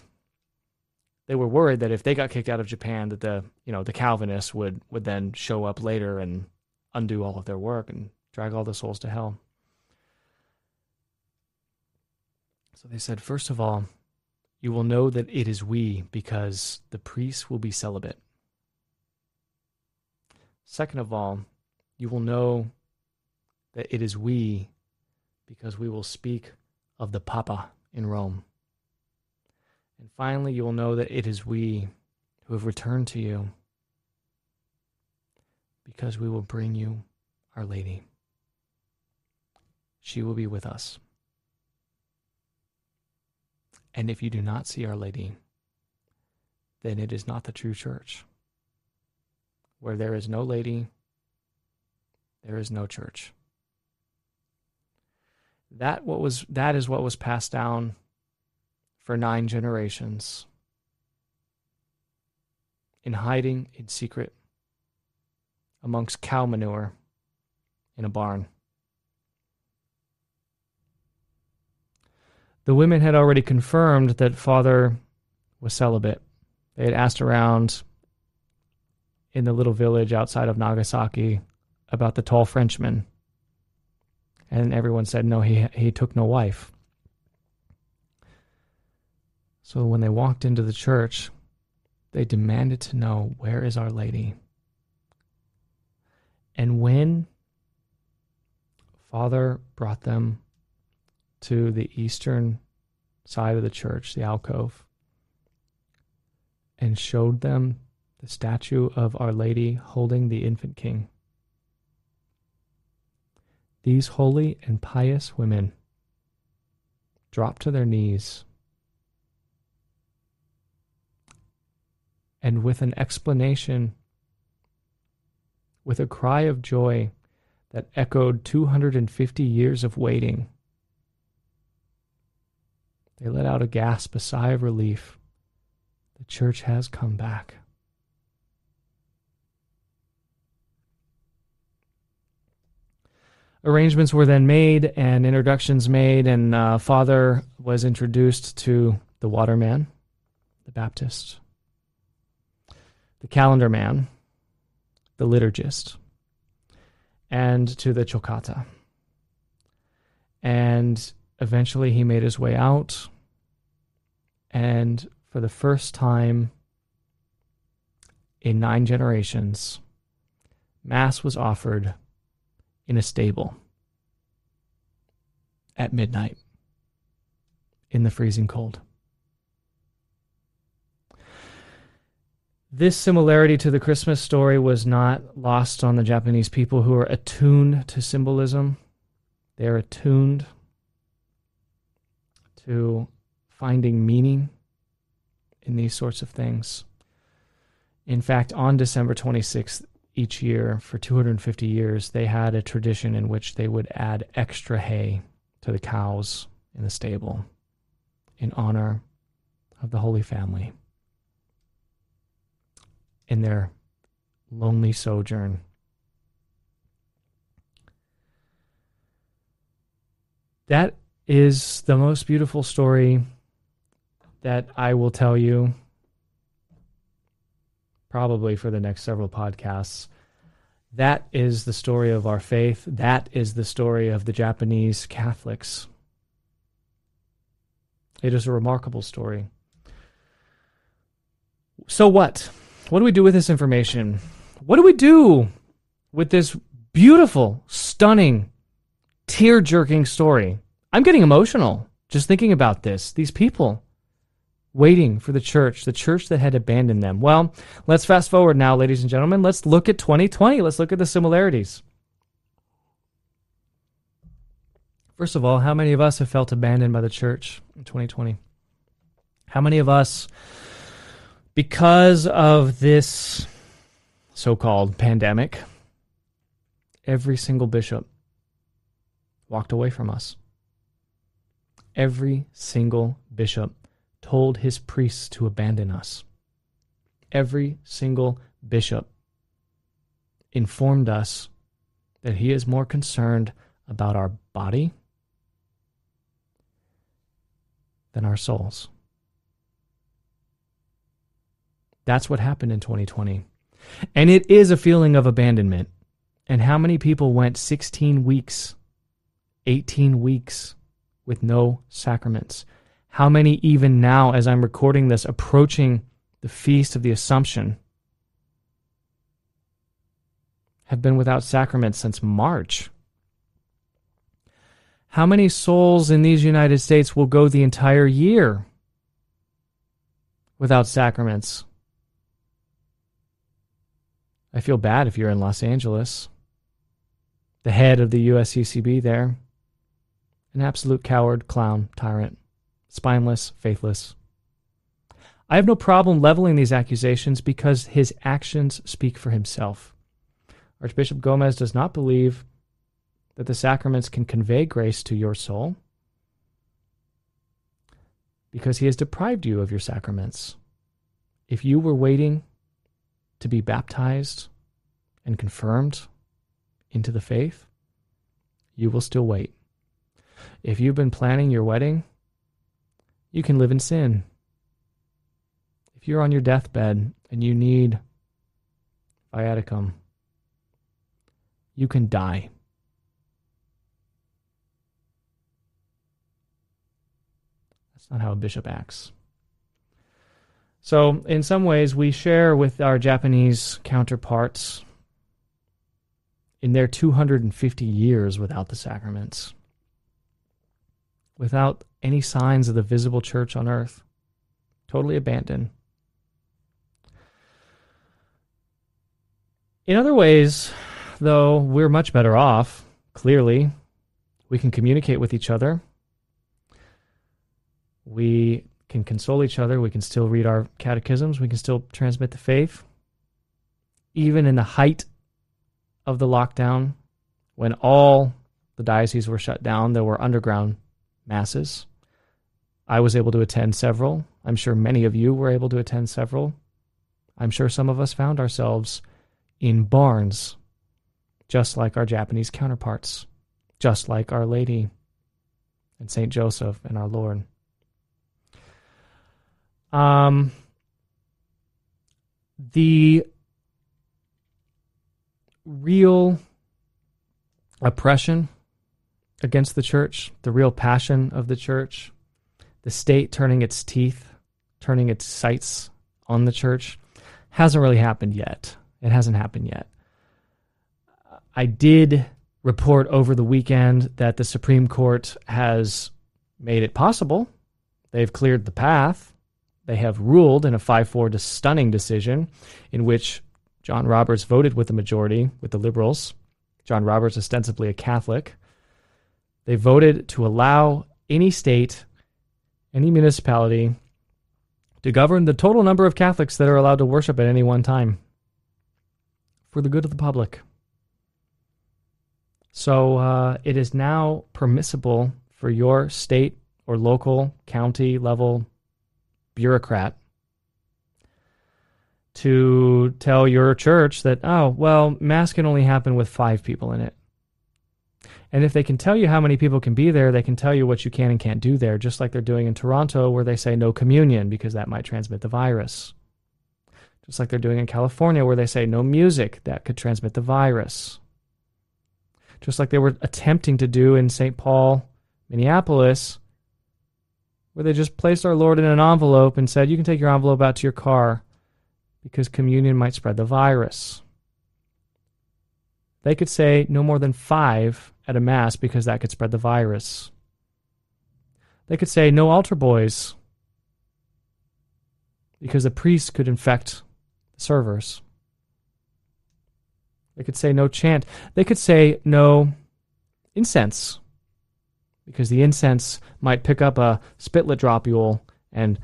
they were worried that if they got kicked out of japan that the you know the calvinists would would then show up later and undo all of their work and drag all the souls to hell so they said first of all you will know that it is we because the priests will be celibate Second of all, you will know that it is we because we will speak of the Papa in Rome. And finally, you will know that it is we who have returned to you because we will bring you Our Lady. She will be with us. And if you do not see Our Lady, then it is not the true church. Where there is no lady, there is no church. That what was that is what was passed down for nine generations in hiding in secret amongst cow manure in a barn. The women had already confirmed that father was celibate. They had asked around in the little village outside of Nagasaki about the tall Frenchman. And everyone said, no, he, he took no wife. So when they walked into the church, they demanded to know where is Our Lady? And when Father brought them to the eastern side of the church, the alcove, and showed them the statue of Our Lady holding the infant king. These holy and pious women dropped to their knees and with an explanation, with a cry of joy that echoed 250 years of waiting, they let out a gasp, a sigh of relief. The church has come back. Arrangements were then made and introductions made, and uh, Father was introduced to the waterman, the Baptist, the calendar man, the liturgist, and to the Chokata. And eventually he made his way out. And for the first time in nine generations, Mass was offered in a stable at midnight in the freezing cold. This similarity to the Christmas story was not lost on the Japanese people who are attuned to symbolism. They are attuned to finding meaning in these sorts of things. In fact, on December 26th each year for 250 years, they had a tradition in which they would add extra hay to the cows in the stable in honor of the Holy Family in their lonely sojourn. That is the most beautiful story that I will tell you probably for the next several podcasts. That is the story of our faith. That is the story of the Japanese Catholics. It is a remarkable story. So, what? What do we do with this information? What do we do with this beautiful, stunning, tear jerking story? I'm getting emotional just thinking about this. These people waiting for the church, the church that had abandoned them. Well, let's fast forward now, ladies and gentlemen. Let's look at 2020. Let's look at the similarities. First of all, how many of us have felt abandoned by the church in 2020? How many of us because of this so called pandemic, every single bishop walked away from us. Every single bishop told his priests to abandon us. Every single bishop informed us that he is more concerned about our body than our souls. That's what happened in 2020. And it is a feeling of abandonment. And how many people went 16 weeks, 18 weeks with no sacraments? How many, even now, as I'm recording this, approaching the Feast of the Assumption, have been without sacraments since March? How many souls in these United States will go the entire year without sacraments? I feel bad if you're in Los Angeles. The head of the USCCB there. An absolute coward, clown, tyrant. Spineless, faithless. I have no problem leveling these accusations because his actions speak for himself. Archbishop Gomez does not believe that the sacraments can convey grace to your soul because he has deprived you of your sacraments. If you were waiting to be baptized and confirmed into the faith, you will still wait. If you've been planning your wedding, you can live in sin. If you're on your deathbed and you need viaticum, you can die. That's not how a bishop acts. So, in some ways, we share with our Japanese counterparts in their 250 years without the sacraments, without any signs of the visible church on earth, totally abandoned. In other ways, though, we're much better off, clearly. We can communicate with each other. We can console each other. We can still read our catechisms. We can still transmit the faith. Even in the height of the lockdown, when all the dioceses were shut down, there were underground masses. I was able to attend several. I'm sure many of you were able to attend several. I'm sure some of us found ourselves in barns, just like our Japanese counterparts, just like Our Lady and Saint Joseph and our Lord. Um, the real oppression against the church, the real passion of the church, the state turning its teeth, turning its sights on the church, hasn't really happened yet. It hasn't happened yet. I did report over the weekend that the Supreme Court has made it possible. They've cleared the path they have ruled in a 5 4 stunning decision in which John Roberts voted with the majority, with the liberals. John Roberts, ostensibly a Catholic. They voted to allow any state, any municipality, to govern the total number of Catholics that are allowed to worship at any one time for the good of the public. So uh, it is now permissible for your state or local, county level bureaucrat to tell your church that, oh, well, Mass can only happen with five people in it. And if they can tell you how many people can be there, they can tell you what you can and can't do there, just like they're doing in Toronto, where they say no communion because that might transmit the virus. Just like they're doing in California, where they say no music that could transmit the virus. Just like they were attempting to do in St. Paul, Minneapolis, where they just placed our Lord in an envelope and said, You can take your envelope out to your car because communion might spread the virus. They could say no more than five at a Mass because that could spread the virus. They could say no altar boys because the priests could infect the servers. They could say no chant. They could say no incense because the incense might pick up a spitlet dropule and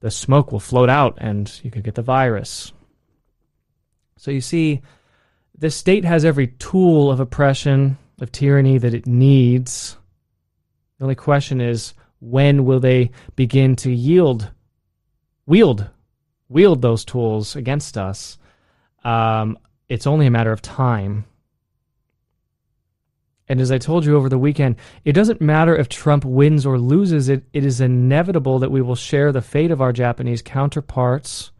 the smoke will float out and you could get the virus. So you see, the state has every tool of oppression, of tyranny that it needs. The only question is when will they begin to yield, wield, wield those tools against us? Um, it's only a matter of time. And as I told you over the weekend, it doesn't matter if Trump wins or loses, it, it is inevitable that we will share the fate of our Japanese counterparts.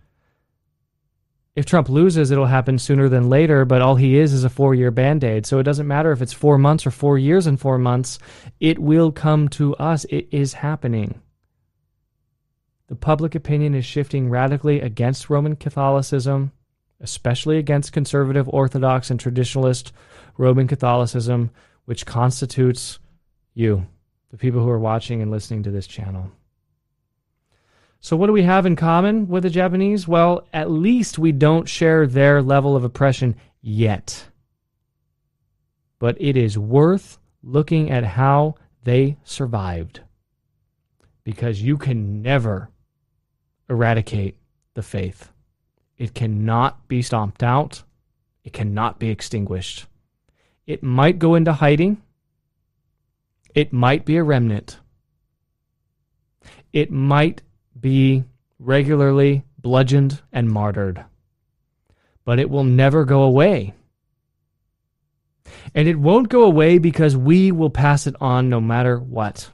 If Trump loses, it'll happen sooner than later, but all he is is a four year band aid. So it doesn't matter if it's four months or four years and four months, it will come to us. It is happening. The public opinion is shifting radically against Roman Catholicism, especially against conservative, Orthodox, and traditionalist Roman Catholicism which constitutes you, the people who are watching and listening to this channel. So, what do we have in common with the Japanese? Well, at least we don't share their level of oppression yet. But it is worth looking at how they survived. Because you can never eradicate the faith. It cannot be stomped out, it cannot be extinguished. It might go into hiding. It might be a remnant. It might be regularly bludgeoned and martyred. But it will never go away. And it won't go away because we will pass it on no matter what.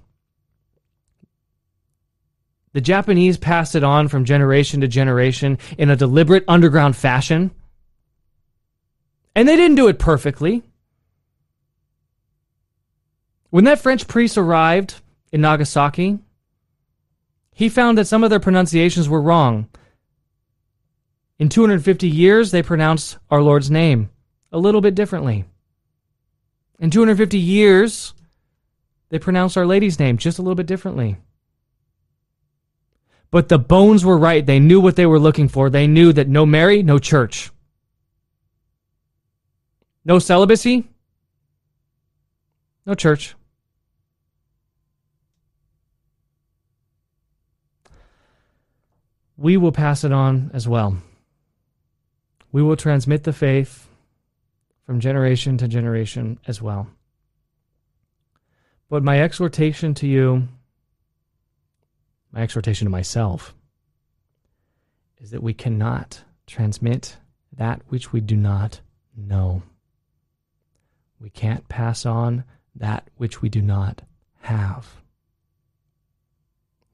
The Japanese passed it on from generation to generation in a deliberate underground fashion. And they didn't do it perfectly. When that French priest arrived in Nagasaki, he found that some of their pronunciations were wrong. In 250 years, they pronounced our Lord's name a little bit differently. In 250 years, they pronounced Our Lady's name just a little bit differently. But the bones were right. They knew what they were looking for. They knew that no Mary, no church. No celibacy, no church. We will pass it on as well. We will transmit the faith from generation to generation as well. But my exhortation to you, my exhortation to myself, is that we cannot transmit that which we do not know. We can't pass on that which we do not have.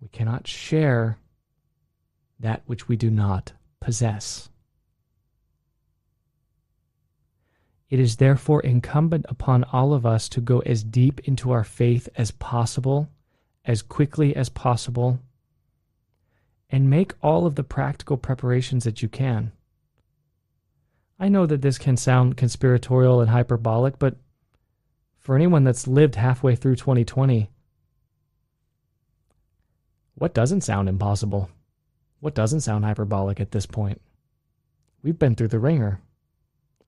We cannot share that which we do not possess. It is therefore incumbent upon all of us to go as deep into our faith as possible, as quickly as possible, and make all of the practical preparations that you can. I know that this can sound conspiratorial and hyperbolic, but for anyone that's lived halfway through 2020, what doesn't sound impossible? What doesn't sound hyperbolic at this point? We've been through the ringer.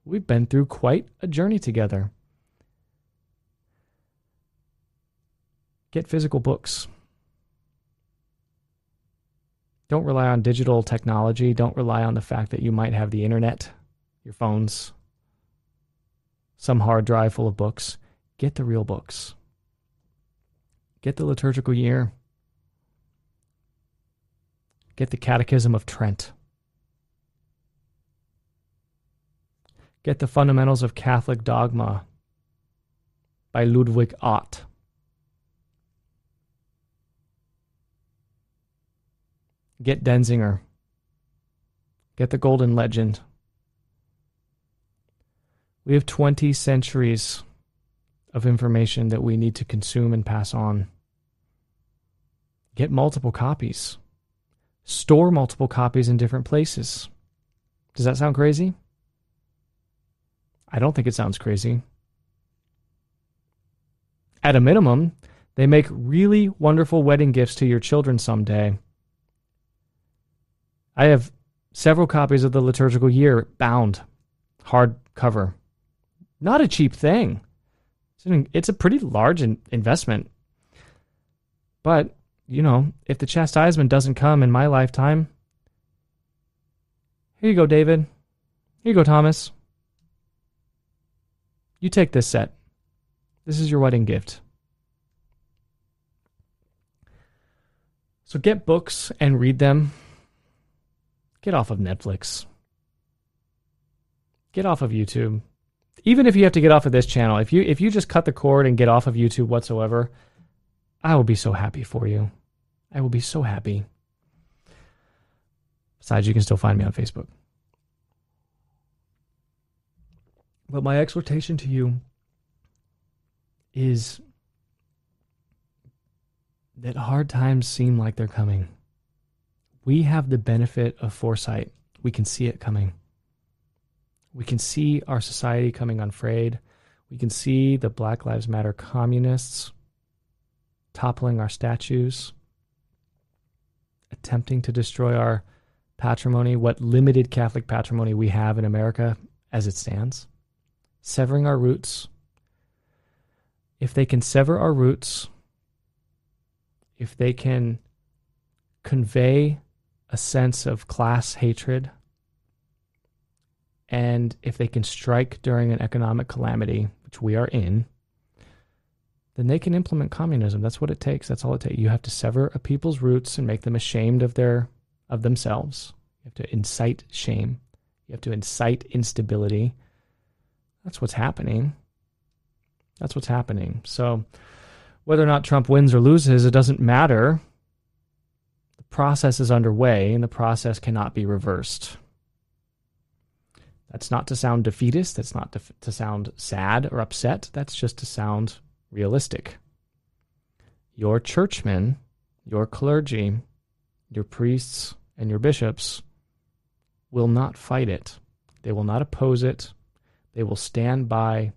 We've been through quite a journey together. Get physical books. Don't rely on digital technology. Don't rely on the fact that you might have the internet, your phones, some hard drive full of books. Get the real books. Get the liturgical year. Get the Catechism of Trent. Get the Fundamentals of Catholic Dogma by Ludwig Ott. Get Denzinger. Get the Golden Legend. We have 20 centuries of information that we need to consume and pass on. Get multiple copies. Store multiple copies in different places. Does that sound crazy? I don't think it sounds crazy. At a minimum, they make really wonderful wedding gifts to your children someday. I have several copies of the liturgical year bound, hardcover. Not a cheap thing. It's a pretty large investment. But, you know, if the chastisement doesn't come in my lifetime, here you go, David. Here you go, Thomas. You take this set. This is your wedding gift. So get books and read them. Get off of Netflix. Get off of YouTube. Even if you have to get off of this channel, if you if you just cut the cord and get off of YouTube whatsoever, I will be so happy for you. I will be so happy. Besides, you can still find me on Facebook. But my exhortation to you is that hard times seem like they're coming. We have the benefit of foresight. We can see it coming. We can see our society coming unfrayed. We can see the Black Lives Matter communists toppling our statues, attempting to destroy our patrimony, what limited Catholic patrimony we have in America as it stands severing our roots, if they can sever our roots, if they can convey a sense of class hatred, and if they can strike during an economic calamity, which we are in, then they can implement communism. That's what it takes. That's all it takes. You have to sever a people's roots and make them ashamed of their of themselves. You have to incite shame. You have to incite instability. That's what's happening. That's what's happening. So, whether or not Trump wins or loses, it doesn't matter. The process is underway, and the process cannot be reversed. That's not to sound defeatist. That's not to, to sound sad or upset. That's just to sound realistic. Your churchmen, your clergy, your priests, and your bishops will not fight it. They will not oppose it. They will stand by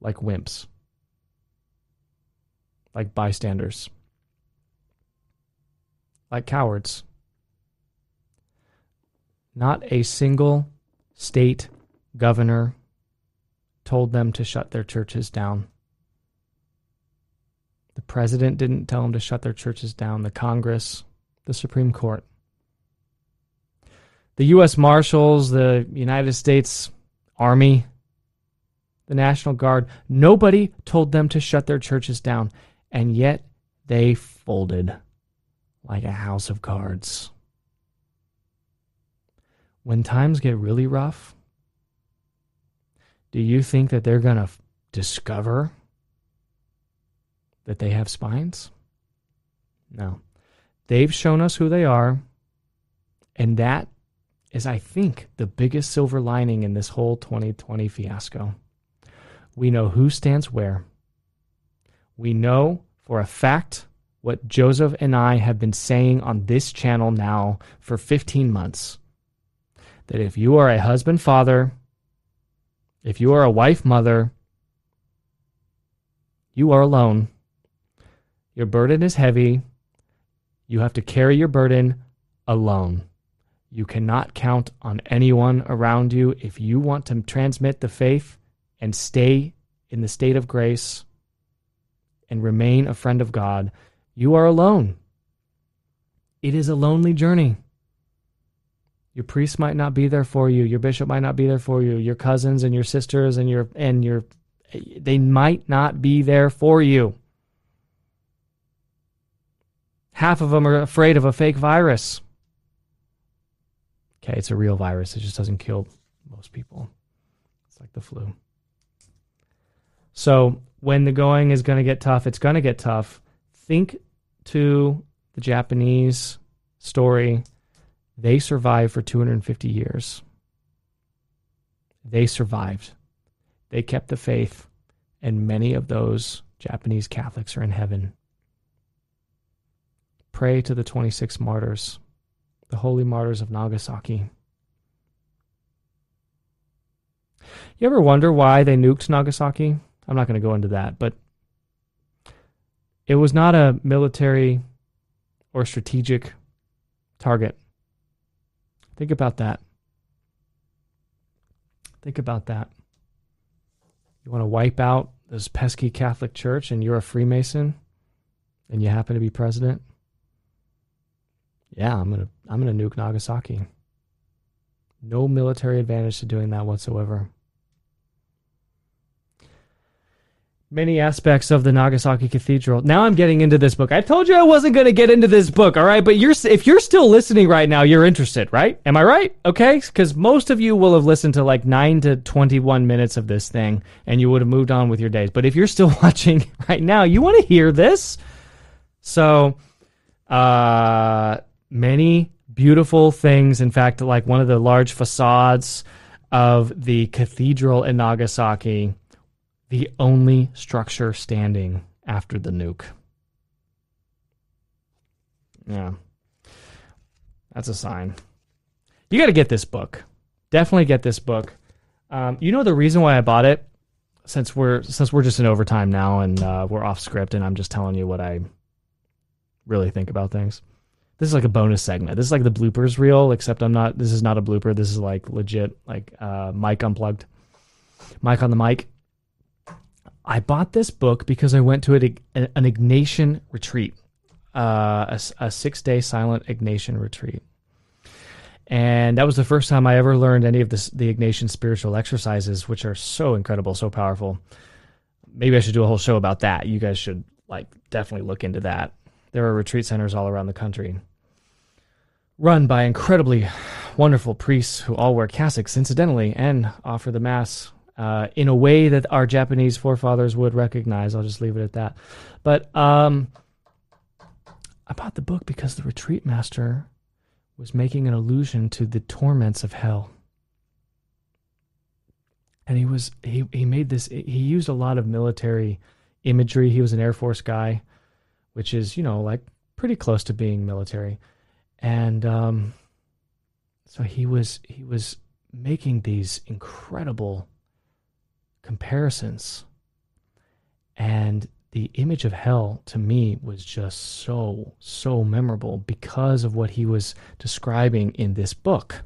like wimps, like bystanders, like cowards. Not a single state governor told them to shut their churches down. The president didn't tell them to shut their churches down. The Congress, the Supreme Court. The U.S. Marshals, the United States Army, the National Guard, nobody told them to shut their churches down. And yet they folded like a house of cards. When times get really rough, do you think that they're going to f- discover that they have spines? No. They've shown us who they are, and that is, I think, the biggest silver lining in this whole 2020 fiasco. We know who stands where. We know for a fact what Joseph and I have been saying on this channel now for 15 months that if you are a husband, father, if you are a wife, mother, you are alone. Your burden is heavy. You have to carry your burden alone. You cannot count on anyone around you if you want to transmit the faith and stay in the state of grace and remain a friend of God. You are alone. It is a lonely journey. Your priest might not be there for you. Your bishop might not be there for you. Your cousins and your sisters and your and your they might not be there for you. Half of them are afraid of a fake virus. Okay, it's a real virus. It just doesn't kill most people. It's like the flu. So, when the going is going to get tough, it's going to get tough. Think to the Japanese story they survived for 250 years. They survived. They kept the faith, and many of those Japanese Catholics are in heaven. Pray to the 26 martyrs, the holy martyrs of Nagasaki. You ever wonder why they nuked Nagasaki? I'm not going to go into that, but it was not a military or strategic target. Think about that. Think about that. You want to wipe out this pesky Catholic Church and you're a Freemason and you happen to be president? Yeah, I'm going to I'm going to nuke Nagasaki. No military advantage to doing that whatsoever. Many aspects of the Nagasaki Cathedral. Now I'm getting into this book. I told you I wasn't going to get into this book, all right? But you're if you're still listening right now, you're interested, right? Am I right? Okay? Cuz most of you will have listened to like 9 to 21 minutes of this thing and you would have moved on with your days. But if you're still *laughs* watching right now, you want to hear this. So, uh many beautiful things. In fact, like one of the large facades of the cathedral in Nagasaki the only structure standing after the nuke. Yeah. That's a sign. You got to get this book. Definitely get this book. Um, you know the reason why I bought it, since we're since we're just in overtime now and uh, we're off script, and I'm just telling you what I really think about things. This is like a bonus segment. This is like the bloopers reel, except I'm not. This is not a blooper. This is like legit, like uh, mic unplugged, mic on the mic. I bought this book because I went to an, an Ignatian retreat, uh, a, a six day silent Ignatian retreat. And that was the first time I ever learned any of this, the Ignatian spiritual exercises, which are so incredible, so powerful. Maybe I should do a whole show about that. You guys should like definitely look into that. There are retreat centers all around the country, run by incredibly wonderful priests who all wear cassocks, incidentally, and offer the mass uh, in a way that our Japanese forefathers would recognize. I'll just leave it at that. But um, I bought the book because the retreat master was making an allusion to the torments of hell. And he was he he made this he used a lot of military imagery. He was an Air Force guy, which is, you know, like pretty close to being military. and um, so he was he was making these incredible comparisons. And the image of hell to me was just so so memorable because of what he was describing in this book.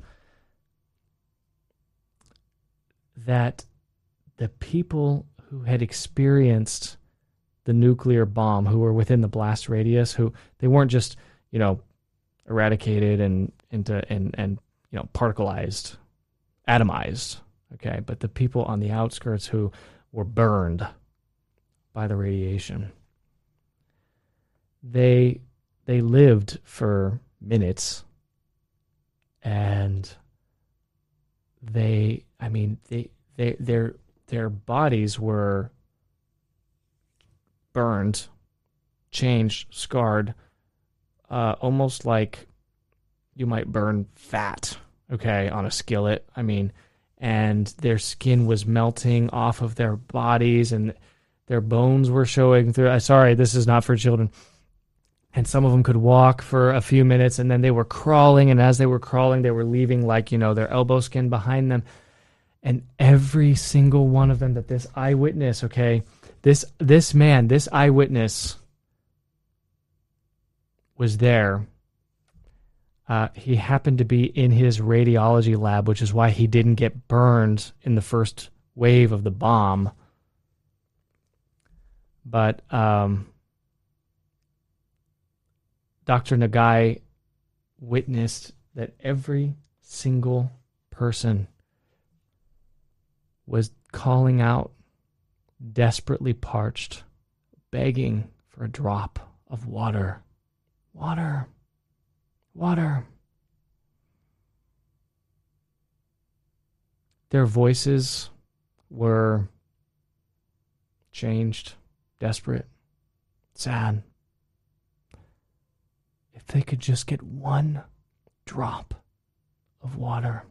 That the people who had experienced the nuclear bomb who were within the blast radius who they weren't just you know eradicated and into uh, and and you know particleized atomized okay but the people on the outskirts who were burned by the radiation they they lived for minutes and they i mean they they their their bodies were burned changed scarred uh, almost like you might burn fat, okay, on a skillet. I mean, and their skin was melting off of their bodies and their bones were showing through. Uh, sorry, this is not for children. And some of them could walk for a few minutes and then they were crawling. And as they were crawling, they were leaving, like, you know, their elbow skin behind them. And every single one of them that this eyewitness, okay, this this man, this eyewitness was there. Uh, he happened to be in his radiology lab, which is why he didn't get burned in the first wave of the bomb. But um, Dr. Nagai witnessed that every single person was calling out, desperately parched, begging for a drop of water Water. Water. Their voices were changed, desperate, sad. If they could just get one drop of water,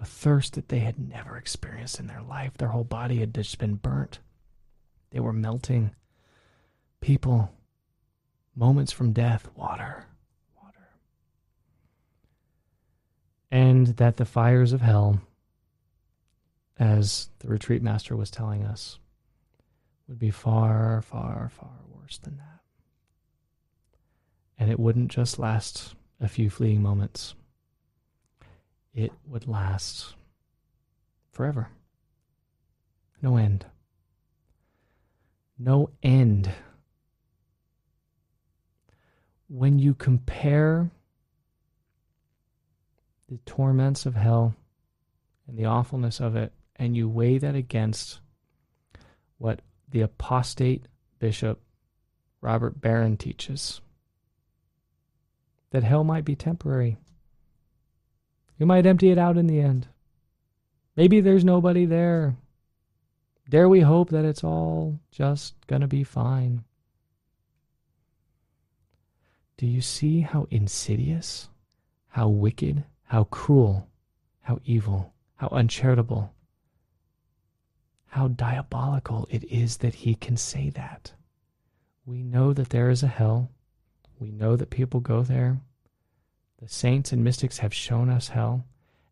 a thirst that they had never experienced in their life, their whole body had just been burnt. They were melting. People moments from death, water. And that the fires of hell, as the retreat master was telling us, would be far, far, far worse than that. And it wouldn't just last a few fleeting moments, it would last forever. No end. No end when you compare the torments of hell and the awfulness of it, and you weigh that against what the apostate bishop Robert Barron teaches that hell might be temporary. You might empty it out in the end. Maybe there's nobody there. Dare we hope that it's all just going to be fine? Do you see how insidious, how wicked, how cruel, how evil, how uncharitable, how diabolical it is that he can say that? We know that there is a hell. We know that people go there. The saints and mystics have shown us hell,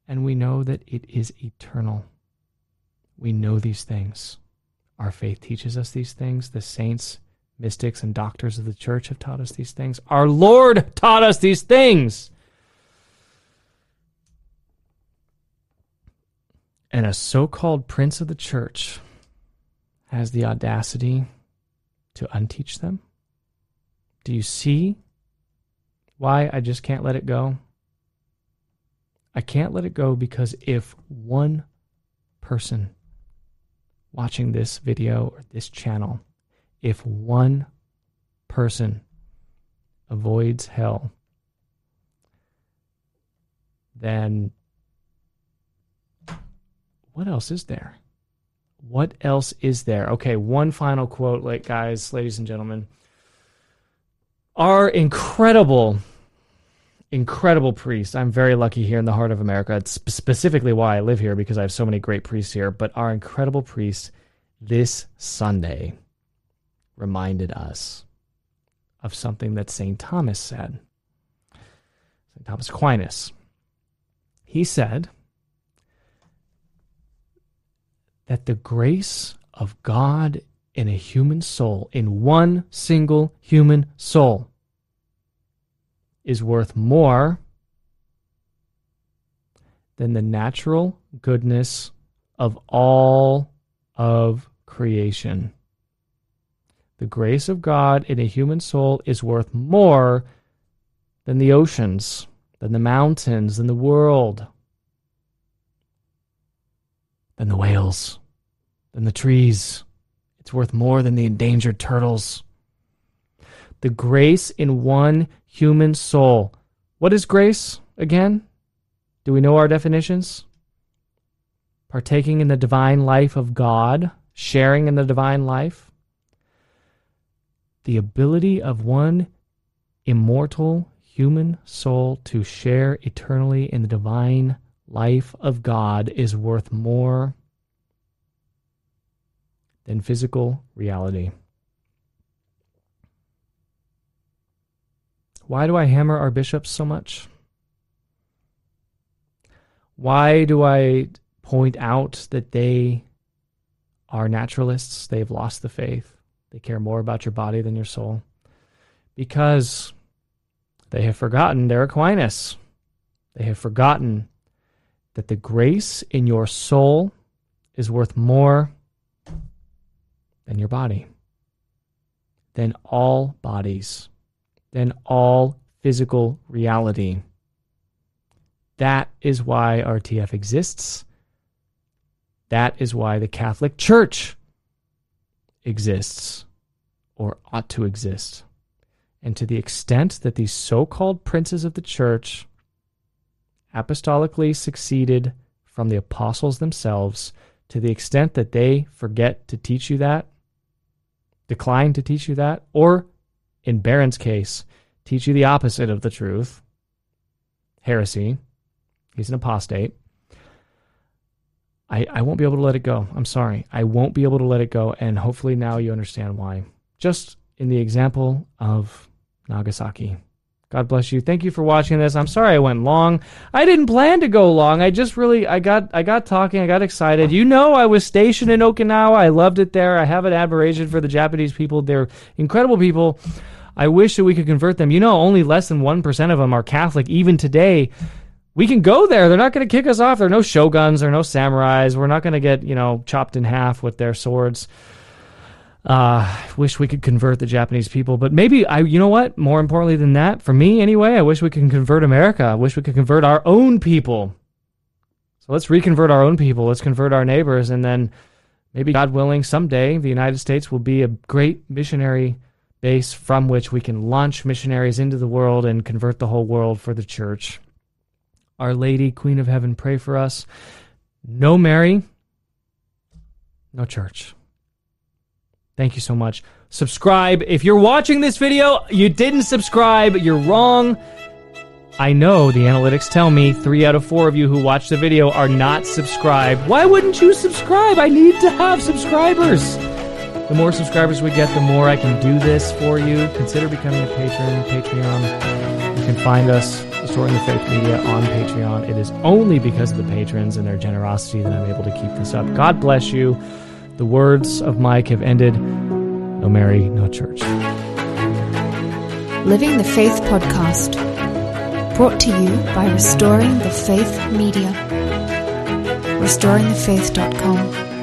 and we know that it is eternal. We know these things. Our faith teaches us these things. The saints mystics and doctors of the church have taught us these things. Our Lord taught us these things. And a so called prince of the church has the audacity to unteach them? Do you see why I just can't let it go? I can't let it go because if one person watching this video or this channel if one person avoids hell, then what else is there? What else is there? Okay, one final quote, like guys, ladies and gentlemen. Our incredible, incredible priest. I'm very lucky here in the heart of America. It's specifically why I live here because I have so many great priests here. But our incredible priest this Sunday reminded us of something that St. Thomas said. St. Thomas Aquinas. He said that the grace of God in a human soul, in one single human soul, is worth more than the natural goodness of all of creation. The grace of God in a human soul is worth more than the oceans, than the mountains, than the world, than the whales, than the trees. It's worth more than the endangered turtles. The grace in one human soul. What is grace again? Do we know our definitions? Partaking in the divine life of God, sharing in the divine life. The ability of one immortal human soul to share eternally in the divine life of God is worth more than physical reality. Why do I hammer our bishops so much? Why do I point out that they are naturalists? They've lost the faith. They care more about your body than your soul. Because they have forgotten their Aquinas. They have forgotten that the grace in your soul is worth more than your body, than all bodies, than all physical reality. That is why RTF exists. That is why the Catholic Church exists or ought to exist. And to the extent that these so called princes of the church apostolically succeeded from the apostles themselves, to the extent that they forget to teach you that, decline to teach you that, or in Barron's case, teach you the opposite of the truth, heresy, He's an apostate. I, I won't be able to let it go. I'm sorry. I won't be able to let it go. And hopefully now you understand why. Just in the example of Nagasaki. God bless you. Thank you for watching this. I'm sorry I went long. I didn't plan to go long. I just really I got I got talking. I got excited. You know I was stationed in Okinawa. I loved it there. I have an admiration for the Japanese people. They're incredible people. I wish that we could convert them. You know, only less than 1% of them are Catholic even today we can go there. They're not going to kick us off. There are no shoguns. There are no samurais. We're not going to get, you know, chopped in half with their swords. Uh, I wish we could convert the Japanese people, but maybe I, you know what? More importantly than that, for me anyway, I wish we could convert America. I wish we could convert our own people. So let's reconvert our own people. Let's convert our neighbors, and then maybe, God willing, someday the United States will be a great missionary base from which we can launch missionaries into the world and convert the whole world for the church. Our Lady, Queen of Heaven, pray for us. No Mary, no church. Thank you so much. Subscribe. If you're watching this video, you didn't subscribe, you're wrong. I know the analytics tell me three out of four of you who watch the video are not subscribed. Why wouldn't you subscribe? I need to have subscribers. The more subscribers we get, the more I can do this for you. Consider becoming a patron, Patreon. You can find us Restoring the Faith Media on Patreon. It is only because of the patrons and their generosity that I'm able to keep this up. God bless you. The words of Mike have ended. No Mary, no church. Living the Faith Podcast. Brought to you by Restoring the Faith Media. RestoringTheFaith.com.